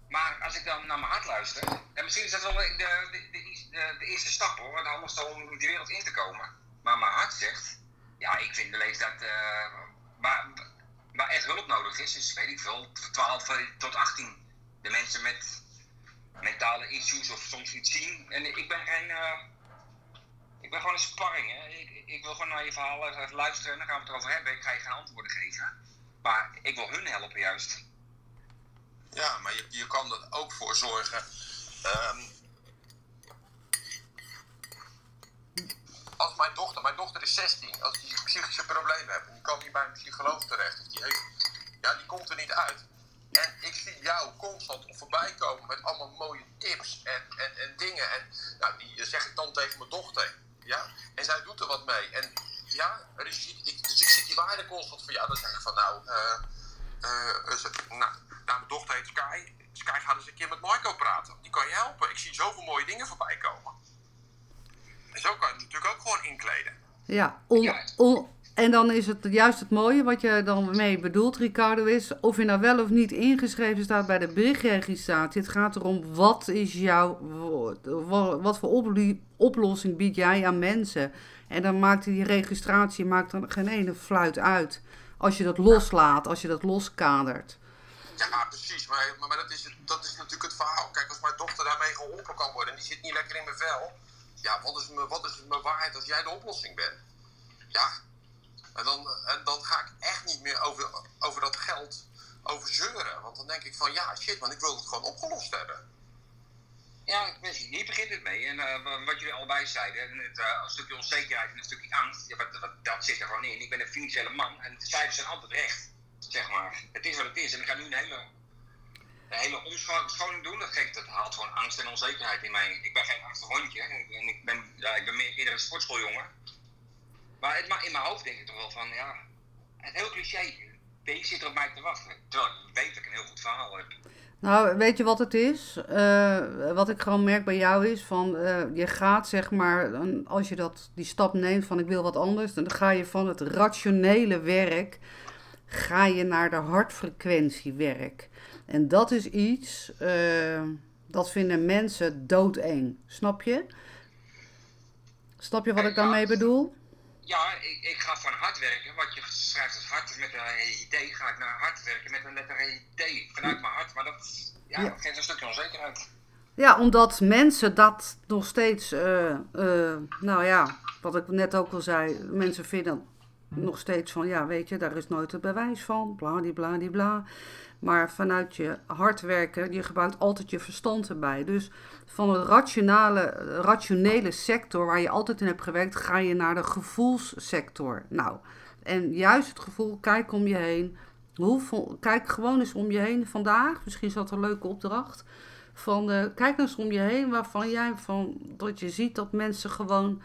Maar als ik dan naar mijn hart luister, en misschien is dat wel de, de, de, de eerste stap hoor, want anders om die wereld in te komen. Maar mijn hart zegt, ja, ik vind de leeftijd. maar is. Dus weet ik veel, 12 tot 18. De mensen met mentale issues of soms iets zien. En ik ben geen. Ik ben gewoon een sparring. Hè. Ik, ik, wil gewoon naar je verhaal even luisteren en dan gaan we het erover hebben. Ik ga je geen antwoorden geven. Maar ik wil hun helpen juist. Ja, maar je, je kan er ook voor zorgen. Um, als mijn dochter, mijn dochter is 16, als die psychische problemen heeft die komt niet bij een psycholoog terecht, of die, heeft, ja, die komt er niet uit. En ik zie jou constant voorbij komen met allemaal mooie tips en, en, en dingen. En nou, die zeg ik dan tegen mijn dochter. Ja? En zij doet er wat mee. En ja, Rashid, ik, dus ik zie die waarde constant van jou. Dan zeg ik van nou, uh, uh, nou, mijn dochter heet Sky. Sky gaat eens een keer met Marco praten. Die kan je helpen. Ik zie zoveel mooie dingen voorbij komen. En zo kan je het natuurlijk ook gewoon inkleden. Ja, en dan is het juist het mooie wat je dan mee bedoelt, Ricardo, is of je nou wel of niet ingeschreven staat bij de berichtregistratie. Het gaat erom wat is jouw, wat voor oplossing bied jij aan mensen. En dan maakt die registratie maakt er geen ene fluit uit. Als je dat loslaat, als je dat loskadert. Ja, precies. Maar, maar, dat, is, dat is natuurlijk het verhaal. Kijk, als mijn dochter daarmee geholpen kan worden en die zit niet lekker in mijn vel. Ja, wat is, me, wat is mijn waarheid als jij de oplossing bent? Ja. En dan, en dan ga ik echt niet meer over, over dat geld over zeuren. Want dan denk ik van ja, shit, want ik wil het gewoon opgelost hebben. Ja, hier begint het mee. En uh, wat jullie allebei zeiden, het, uh, een stukje onzekerheid en een stukje angst, ja, dat, dat, zit er gewoon in. Ik ben een financiële man en de cijfers zijn altijd recht. Zeg maar. Het is wat het is. En ik ga nu een hele, een hele omscholing doen. Dat, geeft, dat haalt gewoon angst en onzekerheid in mij. Ik ben geen angstig hondje. En ik ben, ja, ik ben meer een sportschooljongen. Maar het, in mijn hoofd denk ik toch wel van, ja, het heel cliché. Deze zit er op mij te wachten. Terwijl ik weet dat ik een heel goed verhaal heb. Nou, weet je wat het is? Uh, wat ik gewoon merk bij jou is van uh, je gaat zeg maar, als je dat, die stap neemt van ik wil wat anders, dan ga je van het rationele werk, ga je naar de hartfrequentiewerk. En dat is iets, uh, dat vinden mensen doodeng. Snap je? Snap je wat ik daarmee bedoel? Ja, ik, ik ga van hard werken. Wat je schrijft als hart met een idee, ga ik naar hard werken met een letter idee. Vanuit mijn hart, maar dat, ja, dat geeft een stukje onzekerheid. Ja, omdat mensen dat nog steeds, uh, uh, nou ja, wat ik net ook al zei, mensen vinden nog steeds van, ja, weet je, daar is nooit het bewijs van, bla. Maar vanuit je hard werken, je gebruikt altijd je verstand erbij. Dus van de rationele, rationele sector waar je altijd in hebt gewerkt, ga je naar de gevoelssector. Nou, en juist het gevoel, kijk om je heen. Hoe, kijk gewoon eens om je heen vandaag. Misschien is dat een leuke opdracht. Van, uh, kijk eens om je heen waarvan jij van, dat je ziet dat mensen gewoon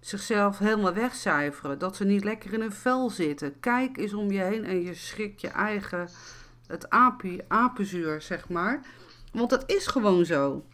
zichzelf helemaal wegcijferen. Dat ze niet lekker in hun vel zitten. Kijk eens om je heen en je schrikt je eigen, het apie, apenzuur, zeg maar. Want dat is gewoon zo.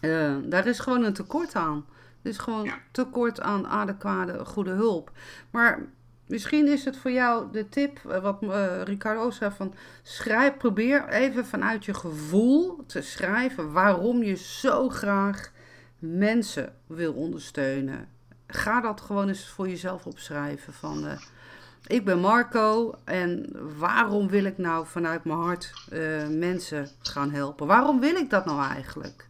Uh, daar is gewoon een tekort aan. Er is gewoon tekort aan adequate, goede hulp. Maar misschien is het voor jou de tip, eh, wat uh, Ricardo zei, van schrijf, probeer even vanuit je gevoel te schrijven waarom je zo graag mensen wil ondersteunen ga dat gewoon eens voor jezelf opschrijven. Van, uh, ik ben Marco en waarom wil ik nou vanuit mijn hart uh, mensen gaan helpen? Waarom wil ik dat nou eigenlijk?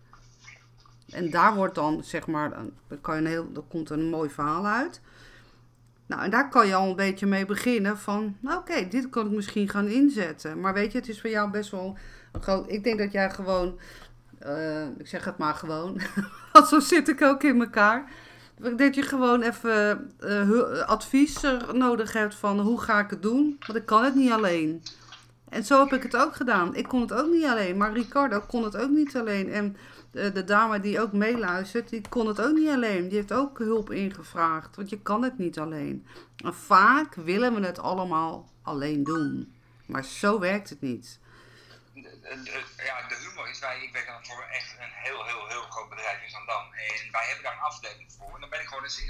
En daar wordt dan, zeg maar, dan, kan je een heel, komt een mooi verhaal uit. Nou, en daar kan je al een beetje mee beginnen van, nou oké, dit kan ik misschien gaan inzetten. Maar weet je, het is voor jou best wel een groot... Ik denk dat jij gewoon, uh, ik zeg het maar gewoon, want zo zit ik ook in elkaar dat je gewoon even uh, advies nodig hebt van hoe ga ik het doen. Want ik kan het niet alleen. En zo heb ik het ook gedaan. Ik kon het ook niet alleen. Maar Ricardo kon het ook niet alleen. En de, de dame die ook meeluistert, die kon het ook niet alleen. Die heeft ook hulp ingevraagd. Want je kan het niet alleen. En vaak willen we het allemaal alleen doen. Maar zo werkt het niet ja, de humor is, wij, ik werk dan voor echt een heel, heel, heel groot bedrijf in Zandam. En wij hebben daar een afdeling voor. En dan ben ik gewoon eens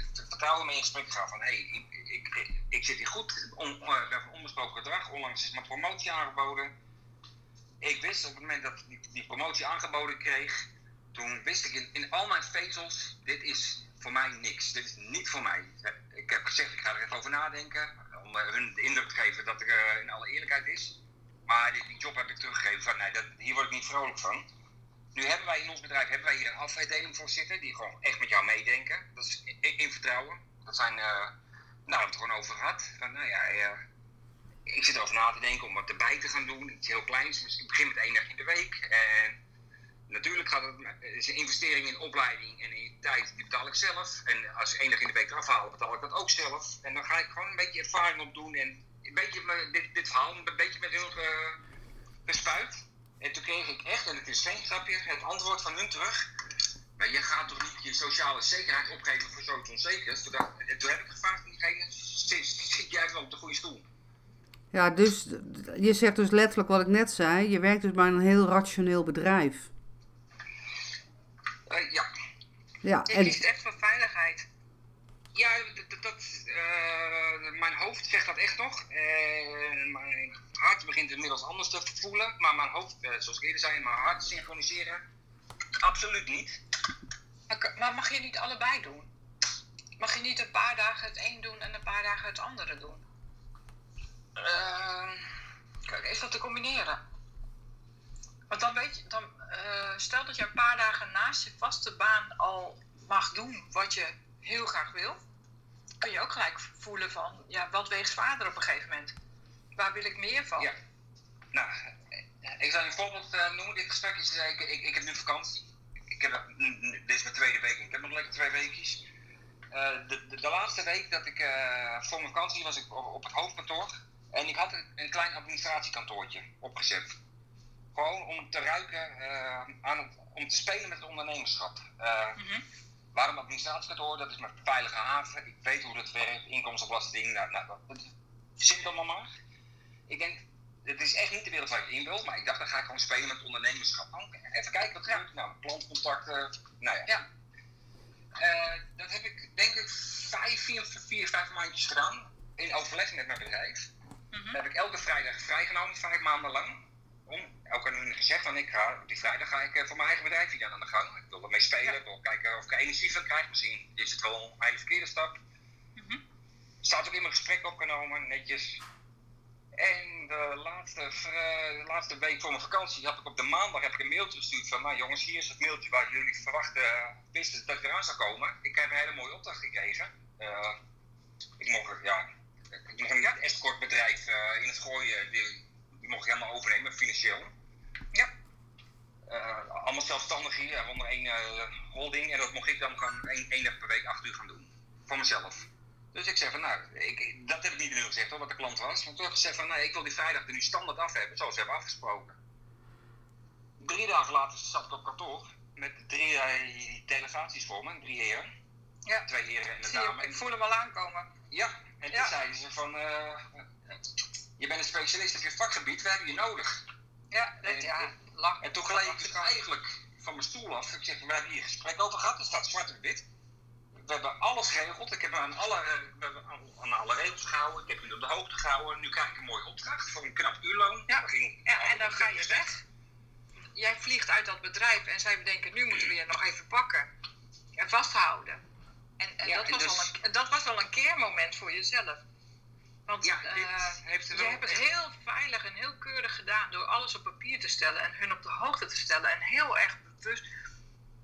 mee in gesprek gegaan van, hé, hey, ik, ik, ik, zit hier goed, on, we hebben onbesproken gedrag. Onlangs is mijn promotie aangeboden. Ik wist op het moment dat ik die, promotie aangeboden kreeg, toen wist ik in, in al mijn vezels, dit is voor mij niks. Dit is niet voor mij. Ik heb gezegd, ik ga er even over nadenken. Om hun de indruk te geven dat er uh, in alle eerlijkheid is. Maar die, job heb ik teruggegeven van, nee, dat, hier word ik niet vrolijk van. Nu hebben wij in ons bedrijf hebben wij hier een afwijdeling voor zitten, die gewoon echt met jou meedenken. Dat is in, vertrouwen. Dat zijn, uh, nou, we het gewoon over gehad. Van, nou ja, uh, ik zit erover na te denken om wat erbij te gaan doen. Iets heel kleins, dus ik begin met één dag in de week. En natuurlijk gaat het, is een investering in opleiding en in tijd, die betaal ik zelf. En als één dag in de week eraf haal, betaal ik dat ook zelf. En dan ga ik gewoon een beetje ervaring opdoen en een beetje dit, dit verhaal een beetje met hun uh, bespuit. En toen kreeg ik echt, en het is geen grapje, het antwoord van hun terug. Maar je gaat toch niet je sociale zekerheid opgeven voor zoiets onzekers? Toen, toen heb ik gevraagd aan diegene, zit, zit jij wel op de goede stoel? Ja, dus je zegt dus letterlijk wat ik net zei. Je werkt dus bij een heel rationeel bedrijf. Uh, ja. Ja, je en... kiest echt voor veiligheid. Ja, dat, dat uh, mijn hoofd zegt dat echt nog. Uh, mijn hart begint inmiddels anders te voelen. Maar mijn hoofd, uh, zoals ik eerder zei, mijn hart synchroniseren, absoluut niet. Maar, maar mag je niet allebei doen? Mag je niet een paar dagen het een doen en een paar dagen het andere doen? is dat te combineren? Want dan weet je, dan, stel dat je een paar dagen naast je vaste baan al mag doen wat je heel graag wil, kun je ook gelijk voelen van, ja, wat weegt zwaarder op een gegeven moment? Waar wil ik meer van? Ja. Nou, ik zal je een voorbeeld uh, noemen. Dit gesprek is, uh, ik, ik, ik, heb nu vakantie. Ik heb, dit is mijn tweede week. Ik heb nog lekker twee weekjes. Uh, de, de, de, laatste week dat ik voor mijn vakantie was ik op, op, het hoofdkantoor. En ik had een, een klein administratiekantoortje opgezet. Gewoon om te ruiken, aan om te spelen met het ondernemerschap. Mm -hmm. Waarom administratiekantoor? Dat is mijn veilige haven. Ik weet hoe dat werkt. Inkomstenbelasting. Nou, nou, verzin allemaal maar. Ik denk, het is echt niet de wereld waar ik in wil. Maar ik dacht, dan ga ik gewoon spelen met ondernemerschap. Even kijken wat er gebeurt. Nou, klantcontacten. Nou ja. ja. Uh, dat heb ik denk ik vijf, vier, vier, vijf maandjes gedaan. In overleg met mijn bedrijf. Mm -hmm. Dan heb ik elke vrijdag vrijgenomen, vijf maanden lang om. Ook aan hun gezegd van ik ga, die vrijdag ga ik eh, voor mijn eigen bedrijf hier aan de gang. Ik wil ermee spelen, ik wil kijken of ik er energie van krijg. Misschien is het wel een hele verkeerde stap. Mm -hmm. Staat ook in mijn gesprek opgenomen, netjes. En de laatste, de laatste week voor mijn vakantie heb ik op de maandag heb ik een mailtje gestuurd van nou jongens, hier is het mailtje waar jullie verwachten wisten dat ik eraan zou komen. Ik heb een hele mooie opdracht gekregen. Uh, ik mocht, ja, ik mocht een escortbedrijf uh, in het gooien. Die, die mocht ik helemaal overnemen, financieel. Uh, allemaal zelfstandig hier, onder één uh, holding. En dat mocht ik dan gewoon één, één dag per week acht uur gaan doen. Voor mezelf. Dus ik zeg van, nou, ik, dat heb ik niet in gezegd hoor, wat de klant was. Maar toen heb ik gezegd van, nee, ik wil die vrijdag er nu standaard af hebben, zoals we hebben afgesproken. Drie dagen later zat ik op kantoor met drie uh, delegaties voor me, drie heren. Ja. Twee heren en een dame. Ik voel hem al aankomen. Ja, en ja. toen zeiden ze van, je bent een specialist op je vakgebied, we hebben je nodig. Ja, dat, ja. En toen gleed ik dus eigenlijk van mijn stoel af. Ik zeg, we hebben hier een gesprek over gehad, er staat zwart op wit. We hebben alles geregeld. Ik heb aan alle, aan alle regels gehouden. Ik heb jullie op de hoogte gehouden. Nu krijg ik een mooie opdracht voor een knap uurloon. Ja, ja en dan ga je weg. Jij vliegt uit dat bedrijf en zij bedenken, nu moeten we je nog even pakken en vasthouden. En, en, ja, dat, was dus, een, dat was wel een keermoment voor jezelf. Want ja, uh, heeft je hebt het heel veilig en heel keurig gedaan door alles op papier te stellen en hun op de hoogte te stellen en heel erg bewust.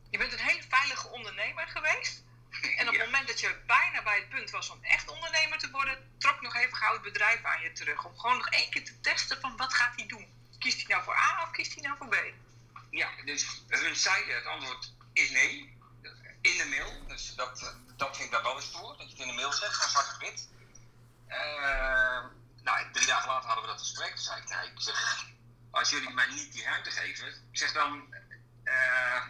Je bent een hele veilige ondernemer geweest. En op het moment dat je bijna bij het punt was om echt ondernemer te worden, trok nog even gauw het bedrijf aan je terug. Om gewoon nog één keer te testen van wat gaat hij doen. Kiest hij nou voor A of kiest hij nou voor B? Ja, dus hun zeiden het antwoord is nee. In de mail. Dus dat, dat vind ik daar wel eens door. Dat je het in de mail zegt, ga zwart op wit. Uh, nou, drie dagen later hadden we dat gesprek. Toen zei ik, nee, ik zeg, als jullie mij niet die ruimte geven, ik zeg dan, uh,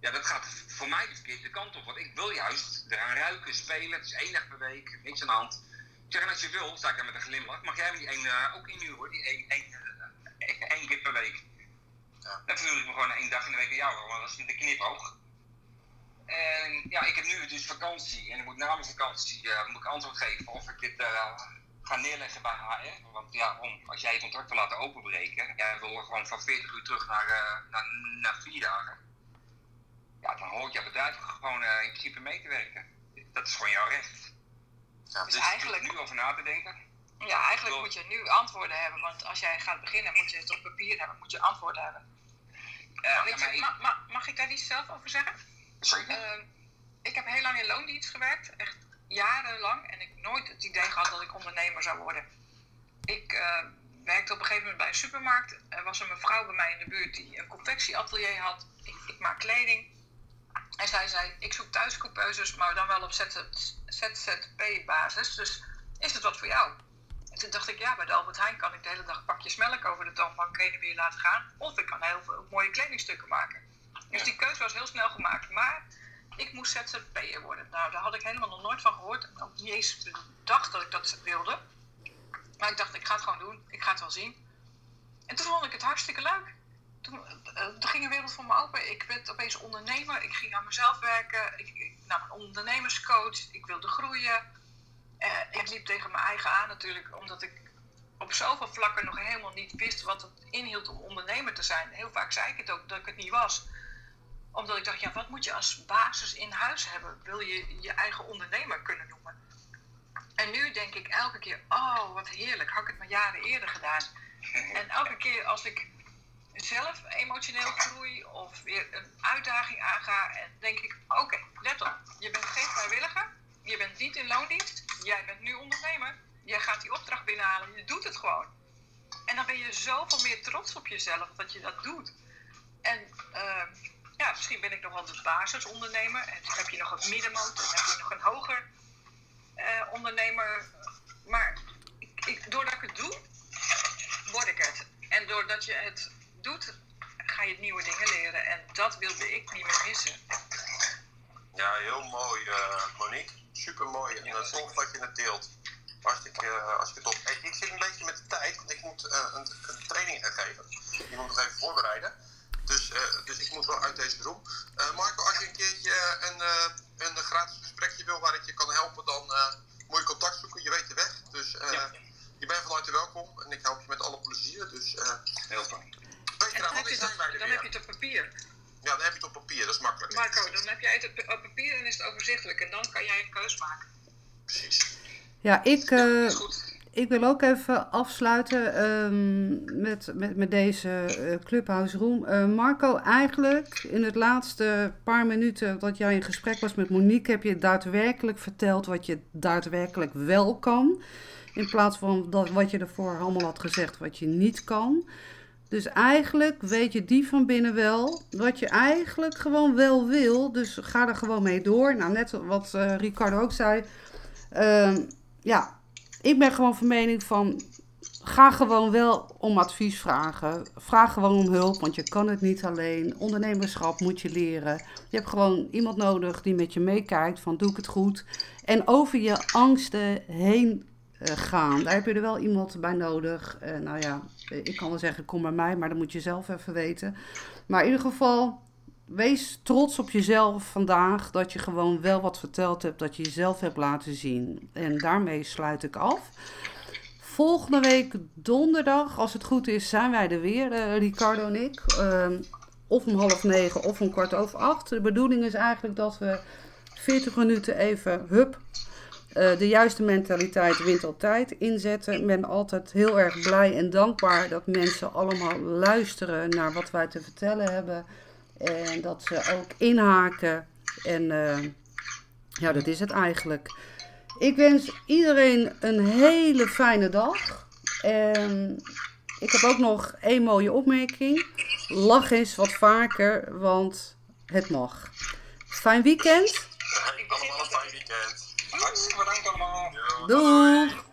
ja, dat gaat voor mij de verkeerde kant op. Want ik wil juist eraan ruiken, spelen. Het is één dag per week, niks aan de hand. Ik zeg, en als je wil, sta ik daar met een glimlach, mag jij me die één uh, ook inhuren, die één, één, één keer per week. Ja. Dan verhuur ik me gewoon één dag in de week aan jou, want dat is de knipoog. En ja, ik heb nu dus vakantie en ik moet na mijn vakantie uh, moet ik antwoord geven of ik dit uh, ga neerleggen bij HR. Want ja, om, als jij je contract wil laten openbreken, jij wil gewoon van 40 uur terug naar, uh, naar, naar 4 dagen. Ja, dan hoort jouw bedrijf gewoon in principe mee te werken. Dat is gewoon jouw recht. Ja, dus, dus eigenlijk nu over na te denken. Ja, eigenlijk moet je nu antwoorden hebben. Want als jij gaat beginnen, moet je het op papier hebben. Moet je antwoorden hebben. Je, mag ik daar iets zelf over zeggen? Uh, ik heb heel lang in loondienst gewerkt. Echt jarenlang. En ik nooit het idee gehad dat ik ondernemer zou worden. Ik uh, werkte op een gegeven moment bij een supermarkt. Er was een mevrouw bij mij in de buurt die een confectieatelier had. Ik, ik maak kleding. En zij zei, ik zoek thuiscoupeuses, maar dan wel op ZZP-basis. Dus is het wat voor jou? En toen dacht ik, ja, bij de Albert Heijn kan ik de hele dag pakjes melk over de toonbank heen en weer laten gaan. Of ik kan heel veel mooie kledingstukken maken. Dus die keuze was heel snel gemaakt. Maar ik moest ZZP'er worden. Nou, daar had ik helemaal nog nooit van gehoord. En ook niet eens bedacht dat ik dat wilde. Maar ik dacht, ik ga het gewoon doen. Ik ga het wel zien. En toen vond ik het hartstikke leuk. Toen, uh, ging een wereld voor me open. Ik werd opeens ondernemer. Ik ging aan mezelf werken. Ik, ik nam een ondernemerscoach. Ik wilde groeien. Uh, ik liep tegen mijn eigen aan natuurlijk, omdat ik op zoveel vlakken nog helemaal niet wist wat het inhield om ondernemer te zijn. Heel vaak zei ik het ook dat ik het niet was. Omdat ik dacht, ja, wat moet je als basis in huis hebben? Wil je je eigen ondernemer kunnen noemen? En nu denk ik elke keer, oh wat heerlijk, had ik het maar jaren eerder gedaan. En elke keer als ik zelf emotioneel groei of weer een uitdaging aanga, en denk ik, oké, let op, je bent geen vrijwilliger, je bent niet in loondienst, jij bent nu ondernemer, jij gaat die opdracht binnenhalen, je doet het gewoon. En dan ben je zoveel meer trots op jezelf dat je dat doet. En uh, ja, misschien ben ik nog wel de basisondernemer, en heb je nog een middenmotor, dan heb je nog een hoger uh, ondernemer. Maar ik, doordat ik het doe, word ik het. En doordat je het doet, ga je nieuwe dingen leren. En dat wilde ik niet meer missen. Ja, heel mooi, uh, Monique. Super mooi. En uh, tof dat je het deelt. Hartstikke, uh, hartstikke top. Hey, ik zit een beetje met de tijd, want ik moet een, een, training gaan geven. Die moet nog even voorbereiden. Dus, dus ik moet wel uit deze room. Marco, als je een keertje een, een gratis gesprekje wil waar ik je kan helpen, dan moet je contact zoeken. Je weet de weg. Dus ja. je bent van harte welkom en ik help je met alle plezier. Dus, Heel fijn. En dan, heb je, dat, dan heb je het op papier. Ja, dan heb je het op papier, dat is makkelijk. Marco, dan heb jij het op papier en is het overzichtelijk. En dan kan jij een keus maken. Precies. Ja, ik, uh, ik wil ook even afsluiten um, met, met, met deze uh, Clubhouse Room. Uh, Marco, eigenlijk in het laatste paar minuten dat jij in gesprek was met Monique... heb je daadwerkelijk verteld wat je daadwerkelijk wel kan. In plaats van dat, wat je ervoor allemaal had gezegd wat je niet kan... Dus eigenlijk weet je die van binnen wel wat je eigenlijk gewoon wel wil. Dus ga er gewoon mee door. Nou, net wat uh, Ricardo ook zei. Uh, ja, ik ben gewoon van mening van... Ga gewoon wel om advies vragen. Vraag gewoon om hulp, want je kan het niet alleen. Ondernemerschap moet je leren. Je hebt gewoon iemand nodig die met je meekijkt van doe ik het goed. En over je angsten heen uh, gaan. Daar heb je er wel iemand bij nodig. Uh, nou ja, ik kan wel zeggen, kom bij mij, maar dat moet je zelf even weten. Maar in ieder geval, wees trots op jezelf vandaag. Dat je gewoon wel wat verteld hebt, dat je jezelf hebt laten zien. En daarmee sluit ik af. Volgende week donderdag, als het goed is, zijn wij er weer, uh, Ricardo en ik. Ehm, of om half negen of om kwart over acht. De bedoeling is eigenlijk dat we 40 minuten even, hup, uh, de juiste mentaliteit wint altijd inzetten. Ik ben altijd heel erg blij en dankbaar dat mensen allemaal luisteren naar wat wij te vertellen hebben. En dat ze ook inhaken. En uh, ja, dat is het eigenlijk. Ik wens iedereen een hele fijne dag. En ik heb ook nog één mooie opmerking. Lach eens wat vaker, want het mag. Fijn weekend. Allemaal een fijn weekend. Hartstikke bedankt allemaal. Doei.